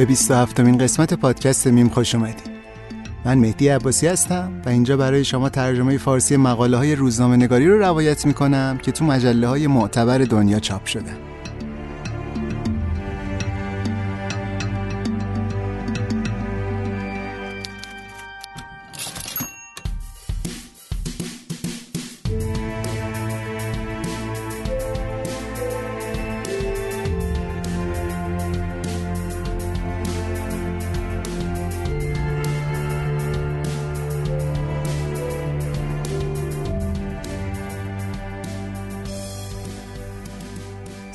به 27 مین قسمت پادکست میم خوش اومدید من مهدی عباسی هستم و اینجا برای شما ترجمه فارسی مقاله های روزنامه نگاری رو روایت می کنم که تو مجله های معتبر دنیا چاپ شدن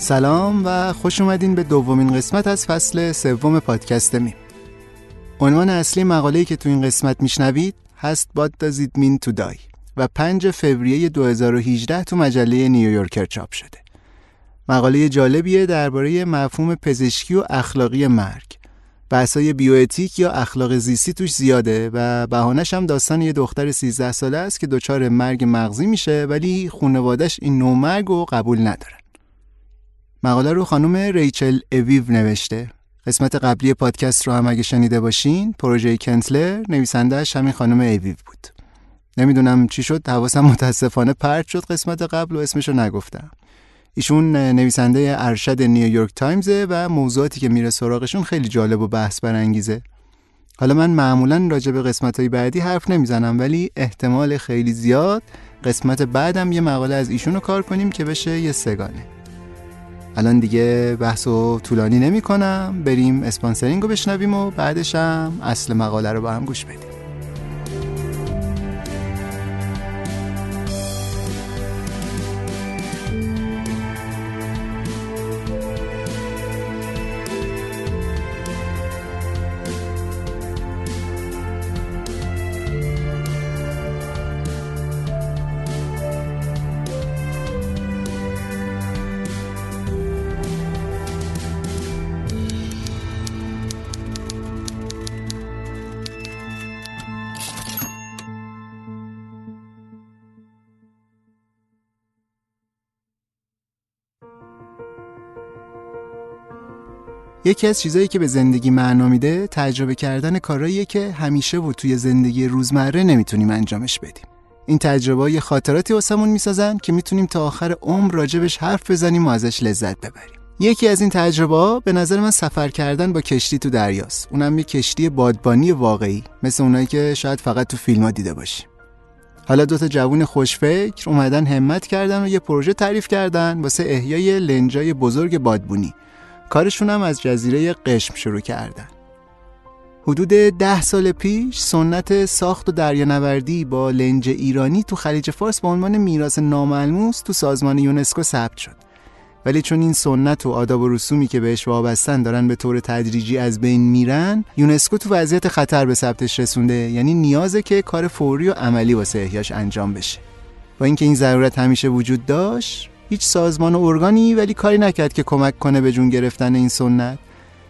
سلام و خوش اومدین به دومین قسمت از فصل سوم پادکست میم. عنوان اصلی مقاله‌ای که تو این قسمت میشنوید هست What does it mean to و 5 فوریه 2018 تو مجله نیویورکر چاپ شده. مقاله جالبیه درباره مفهوم پزشکی و اخلاقی مرگ. بحثای بیوئتیک یا اخلاق زیستی توش زیاده و بهانش هم داستان یه دختر 13 ساله است که دچار مرگ مغزی میشه ولی خانوادش این نوع مرگ رو قبول ندارن مقاله رو خانم ریچل اویو نوشته. قسمت قبلی پادکست رو هم اگه شنیده باشین پروژه کنتلر نویسندهش همین خانم اویو بود. نمی‌دونم چی شد حواسم متاسفانه پرت شد قسمت قبل و اسمشو نگفتم. ایشون نویسنده ارشد نیویورک تایمزه و موضوعاتی که میره سراغشون خیلی جالب و بحث برانگیزه. حالا من معمولا راجع به قسمت های بعدی حرف نمی‌زنم ولی احتمال خیلی زیاد قسمت بعدم یه مقاله از ایشون رو کار کنیم که بشه یه سگانه. الان دیگه بحث و طولانی نمی کنم بریم اسپانسرینگ رو بشنویم و بعدش هم اصل مقاله رو با هم گوش بدیم. یکی از چیزایی که به زندگی معنا میده تجربه کردن کارهاییه که همیشه و توی زندگی روزمره نمی‌تونیم انجامش بدیم. این تجربه یه خاطراتی واسمون می‌سازن که می‌تونیم تا آخر عمر راجبش حرف بزنیم و ازش لذت ببریم. یکی از این تجربه به نظر من سفر کردن با کشتی تو دریاست. اونم یه کشتی بادبانی واقعی مثل اونایی که شاید فقط تو فیلم ها دیده باشیم. حالا دوتا جوون خوشفکر اومدن همت کردن و یه پروژه تعریف کردن واسه احیای لنجای بزرگ بادبونی. کارشون هم از جزیره قشم شروع کردن. حدود ده سال پیش سنت ساخت و دریانوردی با لنج ایرانی تو خلیج فارس به عنوان میراث ناملموس تو سازمان یونسکو ثبت شد. ولی چون این سنت و آداب و رسومی که بهش وابستن دارن به طور تدریجی از بین میرن یونسکو تو وضعیت خطر به ثبتش رسونده یعنی نیازه که کار فوری و عملی واسه احیاش انجام بشه. با اینکه این ضرورت همیشه وجود داشت هیچ سازمان و ارگانی ولی کاری نکرد که کمک کنه به جون گرفتن این سنت.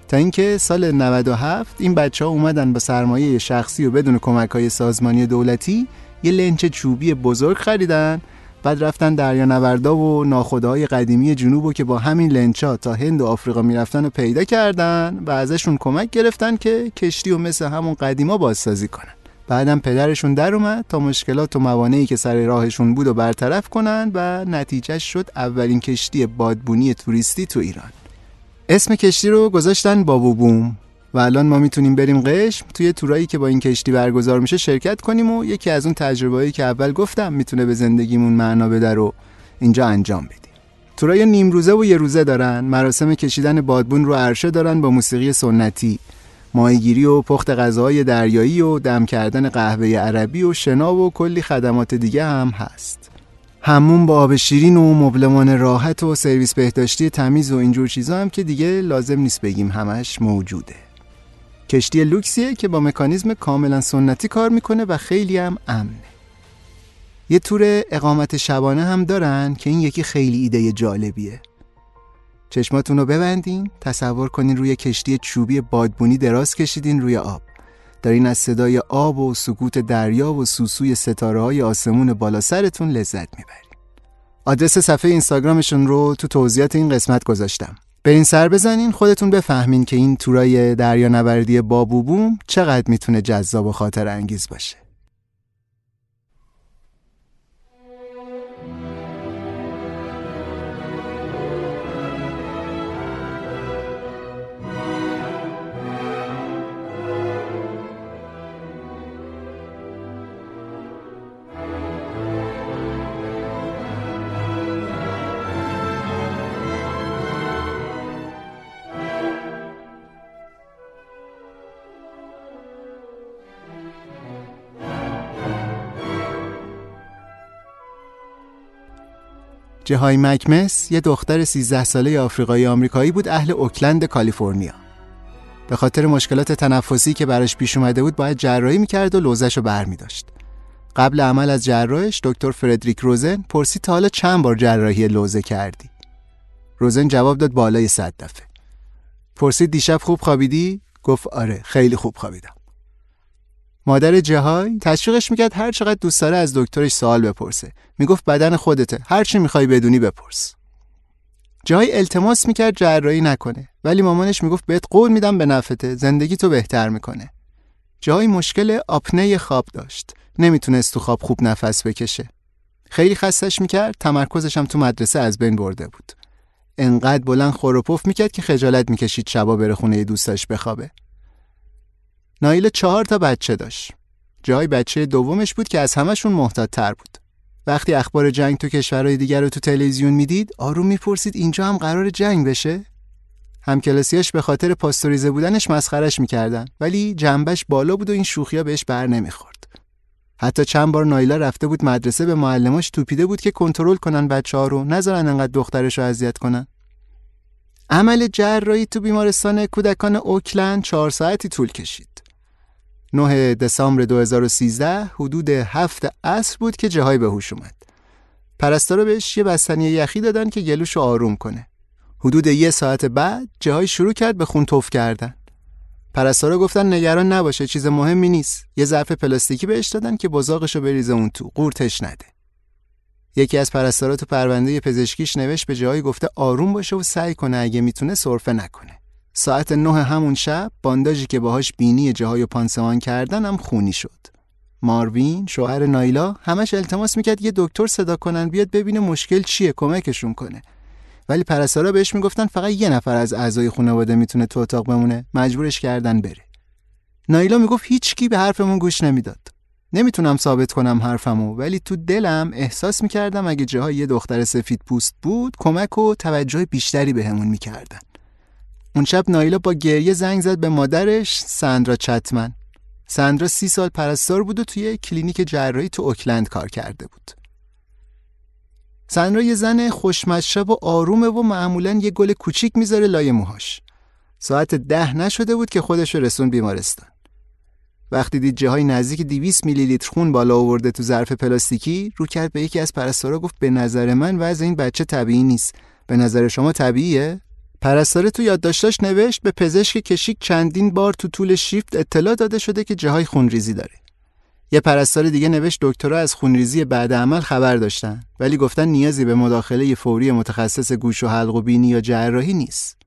تا اینکه سال 97 این بچه ها اومدن با سرمایه شخصی و بدون کمک های سازمانی دولتی یه لنچ چوبی بزرگ خریدن. بعد رفتن دریا و ناخداهای قدیمی جنوب و که با همین لنچا تا هند و آفریقا می‌رفتن و پیدا کردن و ازشون کمک گرفتن که کشتی و مثل همون قدیما بازسازی کنن. بعدم پدرشون در اومد تا مشکلات و موانعی که سر راهشون بود و برطرف کنن و نتیجه شد اولین کشتی بادبونی توریستی تو ایران. اسم کشتی رو گذاشتن بابو بوم و الان ما می‌تونیم بریم قشم توی تورایی که با این کشتی برگزار میشه شرکت کنیم و یکی از اون تجربه‌ای که اول گفتم می‌تونه به زندگیمون معنا بده رو اینجا انجام بدیم. تورای نیم روزه و یه روزه دارن مراسم کشیدن بادبون رو عرشه دارن با موسیقی سنتی. ماهیگیری و پخت غذاهای دریایی و دم کردن قهوه عربی و شنا و کلی خدمات دیگه هم هست. همون با آب شیرین و مبلمان راحت و سرویس بهداشتی تمیز و اینجور چیزا هم که دیگه لازم نیست بگیم همش موجوده. کشتی لوکسیه که با مکانیزم کاملا سنتی کار می‌کنه و خیلی هم امنه. یه تور اقامت شبانه هم دارن که این یکی خیلی ایده جالبیه. چشماتون رو ببندین تصور کنین روی کشتی چوبی بادبونی دراز کشیدین روی آب. دارین از صدای آب و سکوت دریا و سوسوی ستاره های آسمون بالا سرتون لذت می‌برین. آدرس صفحه اینستاگرامشون رو تو توضیحات این قسمت گذاشتم. برین سر بزنین خودتون بفهمین که این تورای دریانوردی بابوبوم چقدر می‌تونه جذاب و خاطر انگیز باشه. جهای مکمس یه دختر 13 ساله آفریقایی آمریکایی بود اهل اوکلند کالیفرنیا. به خاطر مشکلات تنفسی که براش پیش اومده بود باید جراحی می‌کرد و لوزش رو بر می داشت. قبل عمل از جراحش دکتر فردریک روزن پرسید تا حالا چند بار جراحی لوزه کردی؟ روزن جواب داد بالای صد دفعه. پرسید دیشب خوب خوابیدی؟ گفت آره خیلی خوب خوابیدم. مادر جهای تشویقش می‌کرد هر چقدر دوست داره از دکترش سوال بپرسه. می‌گفت بدن خودته. هر چی می‌خوای بدونی بپرس. جهای التماس می‌کرد جراحی نکنه. ولی مامانش می‌گفت بهت قول میدم به نفته زندگی تو بهتر می‌کنه. جای مشکل آپنه خواب داشت. نمی‌تونست تو خواب خوب نفس بکشه. خیلی خستش می‌کرد. تمرکزش هم تو مدرسه از بین برده بود. انقدر بلند خور و پف می‌کرد که خجالت می‌کشید شبا بره خونه دوستاش بخوابه. نایل چهار تا بچه داشت. جای بچه دومش بود که از همشون محتاط تر بود. وقتی اخبار جنگ تو کشورهای دیگر رو تو تلویزیون می‌دید آروم می‌پرسید اینجا هم قرار جنگ بشه؟ همکلاسیاش به خاطر پاستوریزه بودنش مسخرش می‌کردن ولی جنبش بالا بود و این شوخیا بهش بر نمی‌خورد. حتی چند بار نایلا رفته بود مدرسه به معلماش توپیده بود که کنترل کنن بچه ها رو نذارن انقدر دخترش رو اذیت کنن. عمل جراحی تو بیمارستان کودکان اوکلند چهار ساعتی طول کشید. 9 دسامبر 2013 حدود هفت عصر بود که جهای به هوش اومد. پرستارا بهش یه بستنی یخی دادن که گلوشو آروم کنه. حدود یه ساعت بعد جهای شروع کرد به خون توف کردن. پرستارا گفتن نگران نباشه چیز مهمی نیست. یه ظرف پلاستیکی بهش دادن که بزاقشو بریزه اون تو، قورتش نده. یکی از پرستارا تو پرونده پزشکیش نوشت به جایی گفته آروم باشه و سعی کنه اگه می‌تونه سرفه نکنه. ساعت نه همون شب بانداژی که باهاش بینی جاهای پانسمان هم خونی شد. ماروین شوهر نایلا همش التماس می‌کرد یه دکتر صدا کنن بیاد ببینه مشکل چیه کمکشون کنه. ولی پرستارا بهش می‌گفتن فقط یه نفر از اعضای خانواده می‌تونه تو اتاق بمونه مجبورش کردن بره. نایلا می‌گفت هیچکی به حرفمون گوش نمی‌داد. نمی‌تونم ثابت کنم حرفمو ولی تو دلم احساس می‌کردم اگه جاهای یه دختر سفید پوست بود کمک و توجه بیشتری بهمون به می‌کردن اون شب نایلا با گریه زنگ زد به مادرش سندرا چتمن. سندرا سی سال پرستار بود و توی کلینیک جراحی تو اوکلند کار کرده بود. سندرا یه زن خوشمشرب و آرومه و معمولا یه گل کوچیک می‌ذاره لای موهاش. ساعت ده نشده بود که خودشو رسوند بیمارستان. وقتی دید جاهای نزدیک 200 میلی لیتر خون بالا آورده تو ظرف پلاستیکی رو کرد به یکی از پرستارا گفت به نظر من وضع این بچه طبیعی نیست. به نظر شما طبیعیه؟ پرستاره تو یادداشتاش نوشت به پزشک کشیک چندین بار تو طول شیفت اطلاع داده شده که جاهای خونریزی داره. یه پرستار دیگه نوشت دکترها از خونریزی بعد عمل خبر داشتن ولی گفتن نیازی به مداخله فوری متخصص گوش و حلق و بینی یا جراحی نیست.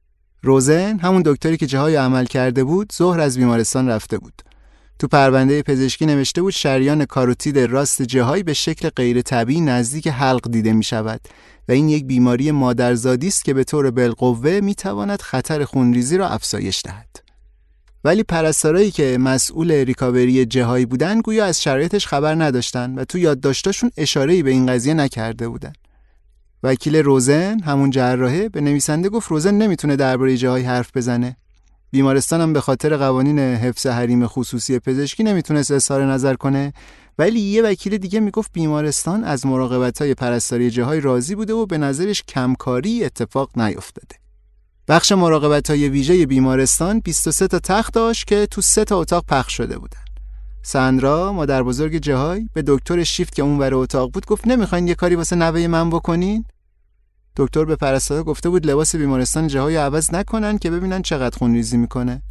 روزن همون دکتری که جاهای عمل کرده بود ظهر از بیمارستان رفته بود. تو پرونده پزشکی نوشته بود شریان کاروتید راست جهایی به شکل غیر طبیعی نزدیک حلق دیده می شود و این یک بیماری مادرزادی است که به طور بالقوه می تواند خطر خونریزی را افزایش دهد. ولی پرستارایی که مسئول ریکاوری جهایی بودن گویا از شرایطش خبر نداشتن و تو یادداشتاشون اشاره‌ای به این قضیه نکرده بودن. وکیل روزن همون جراحه به نویسنده گفت روزن نمی‌تونه درباره جهایی حرف بزنه بیمارستانم به خاطر قوانین حفظ حریم خصوصی پزشکی نمی‌تونست اظهار نظر کنه ولی یه وکیل دیگه می‌گفت بیمارستان از مراقبت های پرستاری جاهای راضی بوده و به نظرش کمکاری اتفاق نیفتاده. بخش مراقبت های ویژه بیمارستان 23 تا تخت داشت که تو سه تا اتاق پخش شده بودن. سندرا مادر بزرگ جهای به دکتر شیفت که اون ور اتاق بود گفت نمی‌خواین یه کاری واسه نوه من بکنین؟ دکتر به پرستار گفته بود لباس بیمارستان جاهای عوض نکنن که ببینن چقدر خونریزی می‌کنه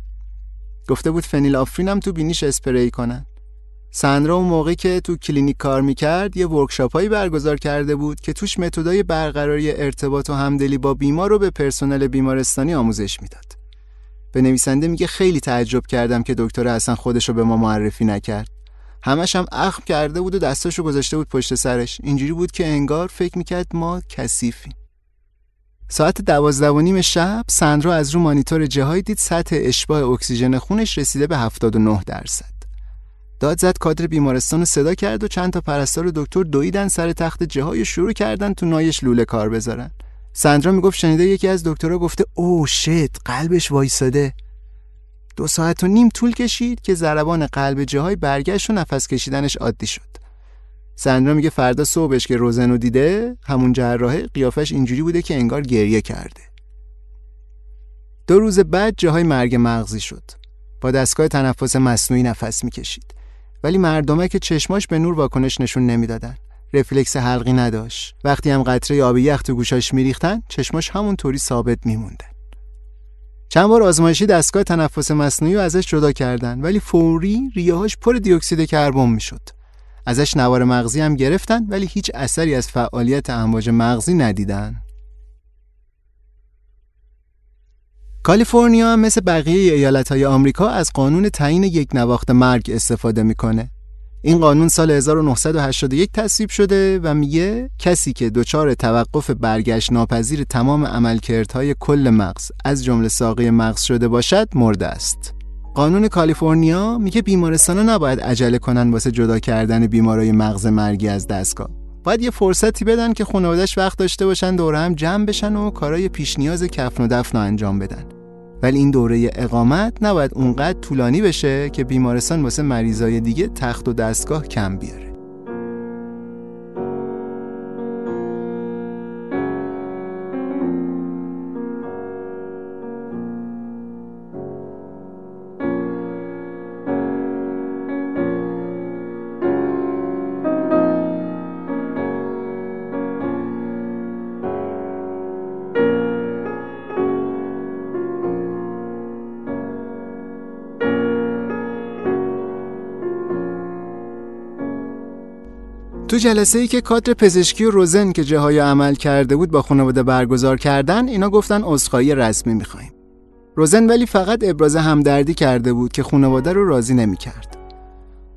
گفته بود فنیل افرین تو بینیش اسپری کنن سندرا اون موقعی که تو کلینیک کار می‌کرد یه ورکشاپ هایی برگزار کرده بود که توش متدای برقراری ارتباط و همدلی با بیمار رو به پرسنل بیمارستانی آموزش می‌داد. به نویسنده میگه خیلی تعجب کردم که دکتر اصلا خودش رو به ما معرفی نکرد. همش هم اخم کرده بود و دستاشو گذاشته بود پشت سرش. اینجوری بود که انگار فکر می‌کرد ما کثیفیم. ساعت دوازده و نیم شب سندرا از رو مانیتور جهایی دید سطح اشباع اکسیژن خونش رسیده به 79 درصد. داد زد کادر بیمارستان رو صدا کرد و چند تا پرستار و دکتر دویدن سر تخت جهای شروع کردن تو نایش لوله کار بذارن. سندرا می‌گفت شنیده یکی از دکترها گفته او شت قلبش وایساده. دو ساعت و نیم طول کشید که ضربان قلب جهای برگشت و نفس کشیدنش عادی شد. سندرا میگه فردا صبحش که روزنو دیده همون جراحه قیافش اینجوری بوده که انگار گریه کرده دو روز بعد جاهای مرگ مغزی شد با دستگاه تنفس مصنوعی نفس می‌کشید ولی مردمه که چشماش به نور واکنش نشون نمی‌دادن. رفلکس حلقی نداشت. وقتی هم قطره آبی یخ تو گوشاش میریختن چشماش همونطوری ثابت میموندن. چند بار آزمایشی دستگاه تنفس مصنوعی رو ازش جدا کردن ولی فوری ریهاش پر دی اکسید کربن می‌شد. ازش نوار مغزی هم گرفتن ولی هیچ اثری از فعالیت امواج مغزی ندیدن. کالیفرنیا هم مثل بقیه ایالت های آمریکا از قانون تعیین یک نواخت مرگ استفاده می‌کنه. این قانون سال 1981 تصویب شده و میگه کسی که دچار توقف برگشت ناپذیر تمام عملکردهای کل مغز از جمله ساقه مغز شده باشد مرده است. قانون کالیفرنیا میگه بیمارستانا نباید عجله کنن واسه جدا کردن بیمارای مغز مرگی از دستگاه. باید یه فرصتی بدن که خانوادش وقت داشته باشن دوره هم جمع بشن و کارای پیش نیاز کفن و دفن انجام بدن. ولی این دوره اقامت نباید اونقدر طولانی بشه که بیمارستان واسه مریضای دیگه تخت و دستگاه کم بیاره. تو جلسه ای که کادر پزشکی و روزن که جاهای عمل کرده بود با خانواده برگزار کردن اینا گفتن عذرخواهی رسمی می‌خوایم. روزن ولی فقط ابراز همدردی کرده بود که خانواده رو راضی نمی‌کرد.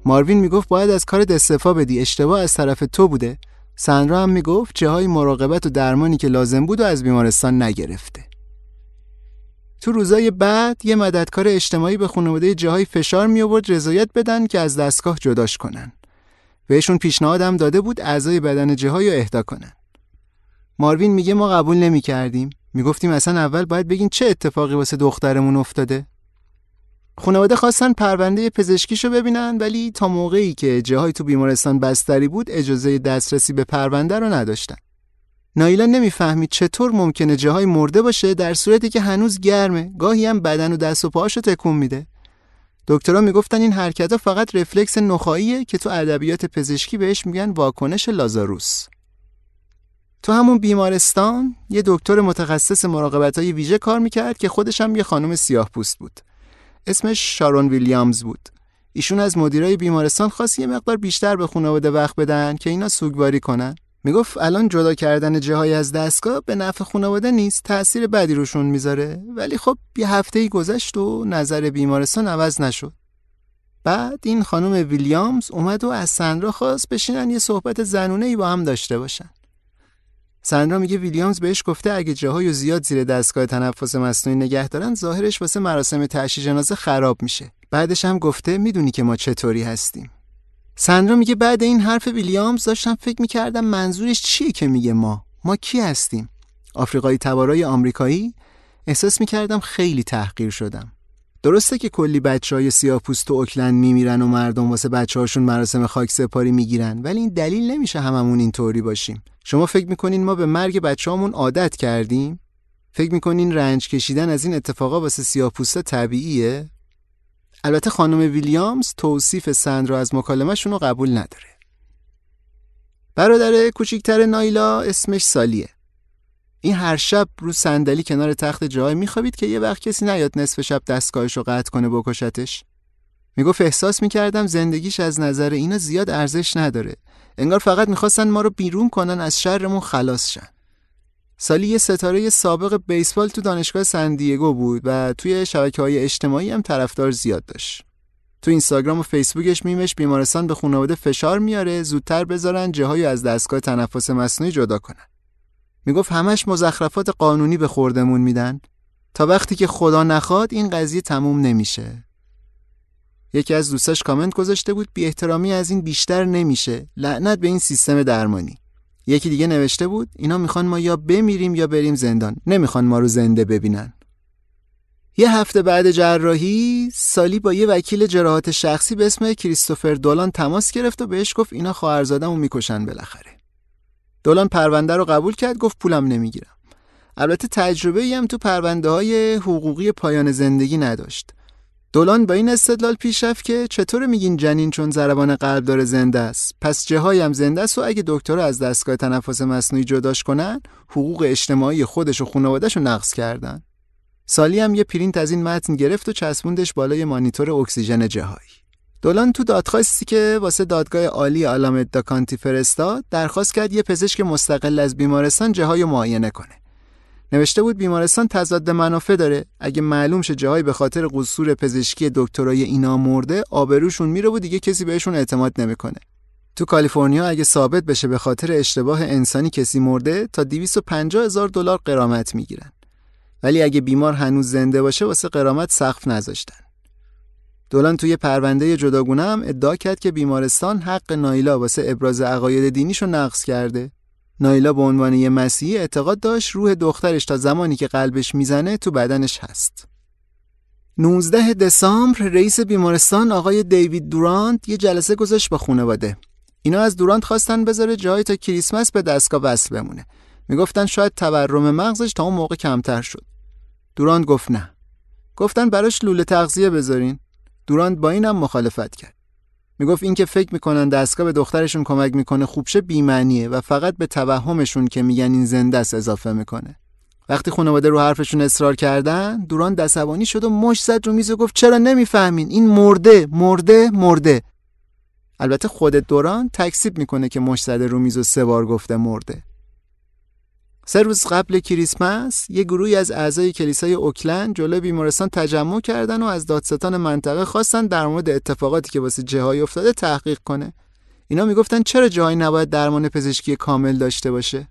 ماروین می‌گفت باید از کار استعفا بدی اشتباه از طرف تو بوده. سنرا هم می‌گفت جاهای مراقبت و درمانی که لازم بود و از بیمارستان نگرفته. تو روزای بعد یه مددکار اجتماعی به خانواده جاهای فشار می آورد رضایت بدن که از دستگاه جداش کنن. بهشون پیشنهادم داده بود اعضای بدن جهای رو اهدا کنن. ماروین میگه ما قبول نمی کردیم می‌گفتیم اصلا اول باید بگین چه اتفاقی واسه دخترمون افتاده. خانواده خواستن پرونده پزشکیشو ببینن ولی تا موقعی که جاهای تو بیمارستان بستری بود اجازه دسترسی به پرونده رو نداشتن. نایلا نمی‌فهمید چطور ممکنه جاهای مرده باشه در صورتی که هنوز گرمه. گاهی هم بدن و دست و پاهاشو تکون میده. دکترها می‌گفتن این حرکت ها فقط رفلکس نخاییه که تو ادبیات پزشکی بهش میگن واکنش لازاروس. تو همون بیمارستان یه دکتر متخصص مراقبت های ویژه کار می‌کرد که خودش هم یه خانم سیاه پوست بود. اسمش شارون ویلیامز بود. ایشون از مدیرای بیمارستان خواست یه مقدار بیشتر به خانواده وقت بدن که اینا سوگواری کنن. می‌گفت الان جدا کردن جاهای از دستگاه به نفع خانواده نیست تأثیر بدی روشون می‌ذاره. ولی خب یه هفته گذشت و نظر بیمارستان عوض نشد. بعد این خانم ویلیامز اومد و از سندرا خواست بشینن یه صحبت زنونه ای با هم داشته باشن. سندرا میگه ویلیامز بهش گفته اگه جاهای زیاد زیر دستگاه تنفس مصنوعی نگه دارن ظاهرش واسه مراسم تشییع جنازه خراب میشه. بعدش هم گفته می‌دونی که ما چطوری هستیم. سندرا میگه بعد این حرف ویلیامز داشتم فکر می‌کردم منظورش چیه که میگه ما؟ ما کی هستیم؟ آفریقایی تبارای آمریکایی؟ احساس می‌کردم خیلی تحقیر شدم. درسته که کلی بچه های سیاه پوست و اوکلند میمیرن و مردم واسه بچه هاشون مراسم خاک سپاری می‌گیرن ولی این دلیل نمیشه هممون اینطوری باشیم. شما فکر می‌کنین ما به مرگ بچه هامون عادت کردیم؟ فکر می‌کنین رنج کشیدن از این اتفاقا واسه سیاه پوستا طبیعیه؟ البته خانم ویلیامز توصیف سند را از مکالمهشون رو قبول نداره. برادر کوچیکتر نایلا اسمش سالیه. این هر شب رو صندلی کنار تخت جای میخوابید که یه وقت کسی نیاد نصف شب دستگاهش رو قطع کنه بکشتش. می‌گفت احساس می‌کردم زندگیش از نظر اینا زیاد ارزش نداره. انگار فقط می‌خواستن ما رو بیرون کنن از شرمون خلاص شن. سالی یه ستاره سابق بیسبال تو دانشگاه سندیگو بود و توی شبکه های اجتماعی هم طرفدار زیاد داشت. تو اینستاگرام و فیسبوکش میمش بیمارستان به خانواده فشار میاره زودتر بذارن جاهایی از دستگاه تنفس مصنوعی جدا کنن. می‌گفت همش مزخرفات قانونی به خوردمون میدن تا وقتی که خدا نخواد این قضیه تموم نمیشه. یکی از دوستاش کامنت گذاشته بود بی احترامی از این بیشتر نمیشه لعنت به این سیستم درمانی یکی دیگه نوشته بود اینا می‌خوان ما یا بمیریم یا بریم زندان. نمی‌خوان ما رو زنده ببینن. یه هفته بعد جراحی سالی با یه وکیل جراحات شخصی به اسم کریستوفر دولان تماس گرفت و بهش گفت اینا خواهرزاده‌مو می‌کشن بالاخره. دولان پرونده رو قبول کرد گفت پولم نمی‌گیرم. البته تجربه هم تو پرونده های حقوقی پایان زندگی نداشت. دولان با این استدلال پیش رفت که چطور میگین جنین چون ضربان قلب داره زنده است؟ پس جاهای هم زنده است و اگه دکتر از دستگاه تنفس مصنوعی جداش کنن حقوق اجتماعی خودش و خانوادهش رو نقض کردن. سالی هم یه پرینت از این متن گرفت و چسبوندش بالای مانیتور اکسیژن جاهای. دولان تو دادخواستی که واسه دادگاه عالی آلامیدا کانتی فرستاد درخواست کرد یه پزشک مستقل از بیمارستان جاهای معاینه کنه. نوشته بود بیمارستان تضاد منافع داره. اگه معلوم شه جاهای به خاطر قصور پزشکی دکترای اینا مرده آبروشون میره و دیگه کسی بهشون اعتماد نمی‌کنه. تو کالیفرنیا اگه ثابت بشه به خاطر اشتباه انسانی کسی مرده تا 250 هزار دلار قرامت می‌گیرن. ولی اگه بیمار هنوز زنده باشه واسه قرامت سقف نذاشتن. دولان توی پرونده جداگونه هم ادعا کرد که بیمارستان حق نایلا واسه ابراز عقاید دینیشو نقض کرده. نایلا به عنوان یه مسیحی اعتقاد داشت روح دخترش تا زمانی که قلبش می‌زنه تو بدنش هست. 19 دسامبر رئیس بیمارستان آقای دیوید دورانت یه جلسه گذاشت با خانواده. اینا از دورانت خواستن بذاره جای تا کریسمس به دستگاه وصل بمونه. می‌گفتن شاید تورم مغزش تا اون موقع کمتر شد. دورانت گفت نه. گفتن براش لوله تغذیه بذارین. دورانت با اینم مخالفت کرد. می‌گفت اینکه فکر می‌کنن دستگاه به دخترشون کمک می‌کنه خوبشه بیمعنیه و فقط به توهمشون که میگن این زنده است اضافه می‌کنه. وقتی خانواده رو حرفشون اصرار کردن دوران دسوانی شد و مش زد رو میز و گفت چرا نمی‌فهمین؟ این مرده مرده مرده. البته خود دوران تکسیب می‌کنه که مش زده رو میز و سه بار گفته مرده. سه روز قبل کریسمس یه گروهی از اعضای کلیسای اوکلند جلوی بیمارستان تجمع کردن و از دادستان منطقه خواستن در مورد اتفاقاتی که واسه جهایی افتاده تحقیق کنه. اینا می‌گفتن چرا جایی نباید درمان پزشکی کامل داشته باشه؟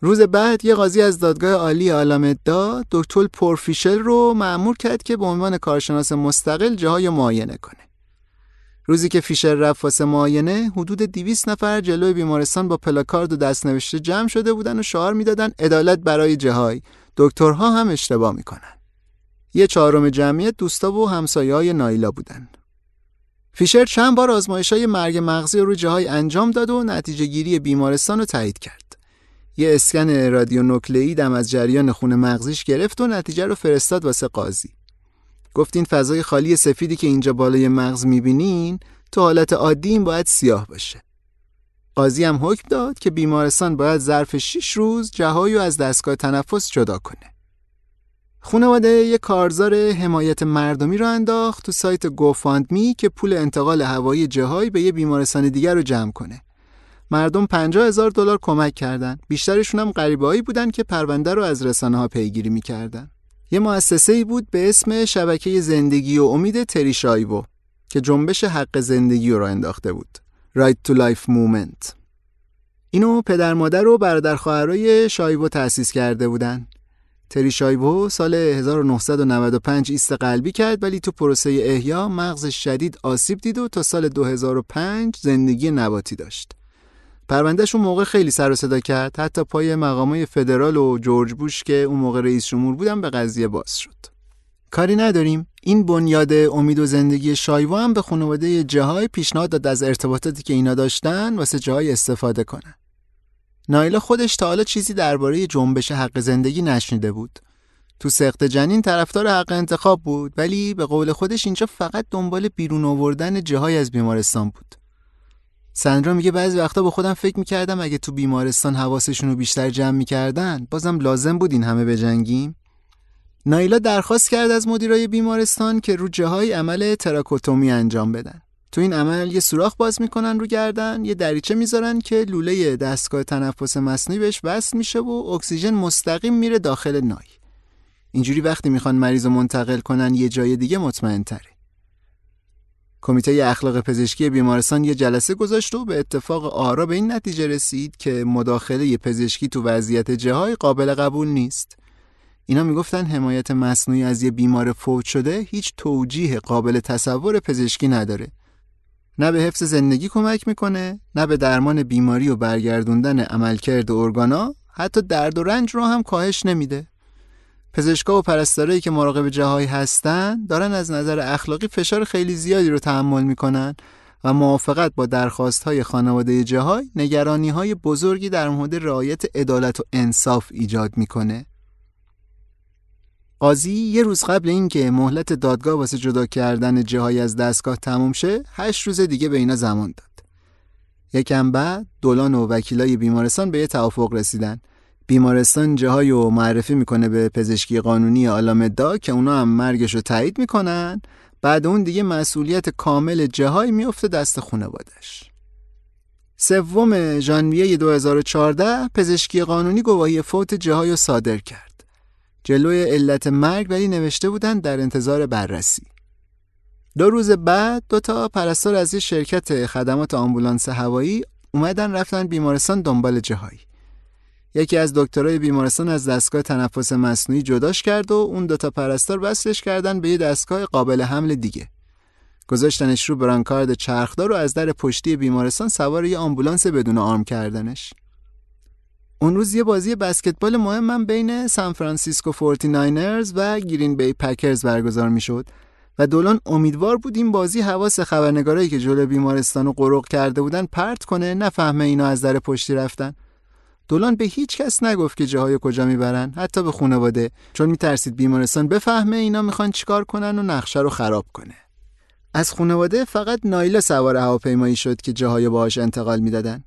روز بعد یه قاضی از دادگاه عالی آلامدا دکتر پورفیشل رو مأمور کرد که به عنوان کارشناس مستقل جاهای معاینه کنه. روزی که فیشر رفت واسه معاینه حدود 200 نفر جلوی بیمارستان با پلاکارد و دستنوشته جمع شده بودن و شعار می‌دادن عدالت برای جهای دکترها هم اشتباه می‌کنن یه چهارم جمعیت دوستا و همسایه نایلا بودن فیشر چند بار آزمایش های مرگ مغزی رو جاهای انجام داد و نتیجه گیری بیمارستان رو تایید کرد. یه اسکن رادیو دم از جریان خون مغزیش گرفت و نتیجه رو فرستاد واسه قاضی. گفت این فضای خالی سفیدی که اینجا بالای مغز می‌بینین تو حالت عادی این باید سیاه باشه. قاضی هم حکم داد که بیمارستان باید ظرف 6 روز جهایی از دستگاه تنفس جدا کنه. خانواده یک کارزار حمایت مردمی رو انداخت تو سایت گوفاندمی که پول انتقال هوایی جهایی به یه بیمارستان دیگر رو جمع کنه. مردم 50 هزار دلار کمک کردند. بیشترشون هم غریبه‌ای بودن که پرونده رو از رسانه ها پیگیری می‌کردن. یه مؤسسه ای بود به اسم شبکه زندگی و امید تری شایبو که جنبش حق زندگی رو انداخته بود. Right to Life Movement. اینو پدر مادر و برادر خواهرای شایبو تأسیس کرده بودن. تری شایبو سال 1995 ایست قلبی کرد ولی تو پروسه احیا مغز شدید آسیب دید و تا سال 2005 زندگی نباتی داشت. پروندهش اون موقع خیلی سر و صدا کرد حتی پای مقامای فدرال و جورج بوش که اون موقع رئیس جمهور بودن به قضیه باز شد. کاری نداریم این بنیاد امید و زندگی شایبو هم به خانواده جهای پیشنهاد داد از ارتباطاتی که اینا داشتن واسه جهای استفاده کنن. نایلا خودش تا حالا چیزی درباره جنبش حق زندگی نشنیده بود. تو سخت جنین طرفدار حق انتخاب بود ولی به قول خودش اینجا فقط دنبال بیرون آوردن جاهای از بیمارستان بود. سندرا میگه بعضی وقتا با خودم فکر می‌کردم اگه تو بیمارستان حواسشون رو بیشتر جمع می‌کردن بازم لازم بود این همه بجنگیم. نایلا درخواست کرد از مدیرای بیمارستان که رو جاهای عمل تراکوتومی انجام بدن. تو این عمل یه سوراخ باز می‌کنن رو گردن یه دریچه می‌ذارن که لوله دستگاه تنفس مصنوعی بهش وصل میشه و اکسیژن مستقیم میره داخل نای اینجوری وقتی می‌خوان مریض منتقل کنن یه جای دیگه مطمئن تره کمیته اخلاق پزشکی بیمارستان یه جلسه گذاشت و به اتفاق آرا به این نتیجه رسید که مداخله پزشکی تو وضعیت جاهای قابل قبول نیست. اینا می‌گفتن حمایت مصنوعی از یه بیمار فوت شده هیچ توجیه قابل تصور پزشکی نداره. نه به حفظ زندگی کمک می‌کنه نه به درمان بیماری و برگردوندن عملکرد ارگانا حتی درد و رنج رو هم کاهش نمیده. پزشکا و پرستارایی که مراقب جاهایی هستن دارن از نظر اخلاقی فشار خیلی زیادی رو تحمل می‌کنن و موافقت با درخواست های خانواده جاهای نگرانی های بزرگی در مورد رعایت عدالت و انصاف ایجاد می‌کنه. قاضی یه روز قبل اینکه مهلت دادگاه واسه جدا کردن جهایی از دستگاه تموم شه هشت روز دیگه به اینا زمان داد. یکم بعد دولان و وکیلای بیمارستان به یه توافق رسیدن. بیمارستان جهایی رو معرفی می‌کنه به پزشکی قانونی آلامدا که اونا هم مرگش رو تایید می‌کنن. بعد اون دیگه مسئولیت کامل جهایی میفته دست خانوادش سوم ژانویه 2014 پزشکی قانونی گواهی فوت جهایی رو صادر کرد. جلوی علت مرگ ولی نوشته بودن در انتظار بررسی. دو روز بعد دو تا پرستار از یه شرکت خدمات آمبولانس هوایی اومدن رفتن بیمارستان دنبال جهایی یکی از دکترای بیمارستان از دستگاه تنفس مصنوعی جداش کرد و اون دوتا پرستار وصلش کردن به یه دستگاه قابل حمل دیگه. گذاشتنش رو برانکارد چرخدار و از در پشتی بیمارستان سوار یه آمبولانس بدون آرم کردنش. اون روز یه بازی بسکتبال مهمم بین سان فرانسیسکو فورتی و گرین بی پکرز برگزار می‌شد و دولان امیدوار بود این بازی حواس خبرنگارایی که جلو بیمارستان و قرق کرده بودن پرت کنه نفهمه اینا از در پشتی رفتن. دولان به هیچ کس نگفت که جاهای کجا می‌برن حتی به خانواده چون میترسید بیمارستان بفهمه اینا می‌خوان چیکار کنن و نقشه رو خراب کنه از خانواده فقط نایلا سوار هواپیمایی شد که جاهای باهاش انتقال می‌دادن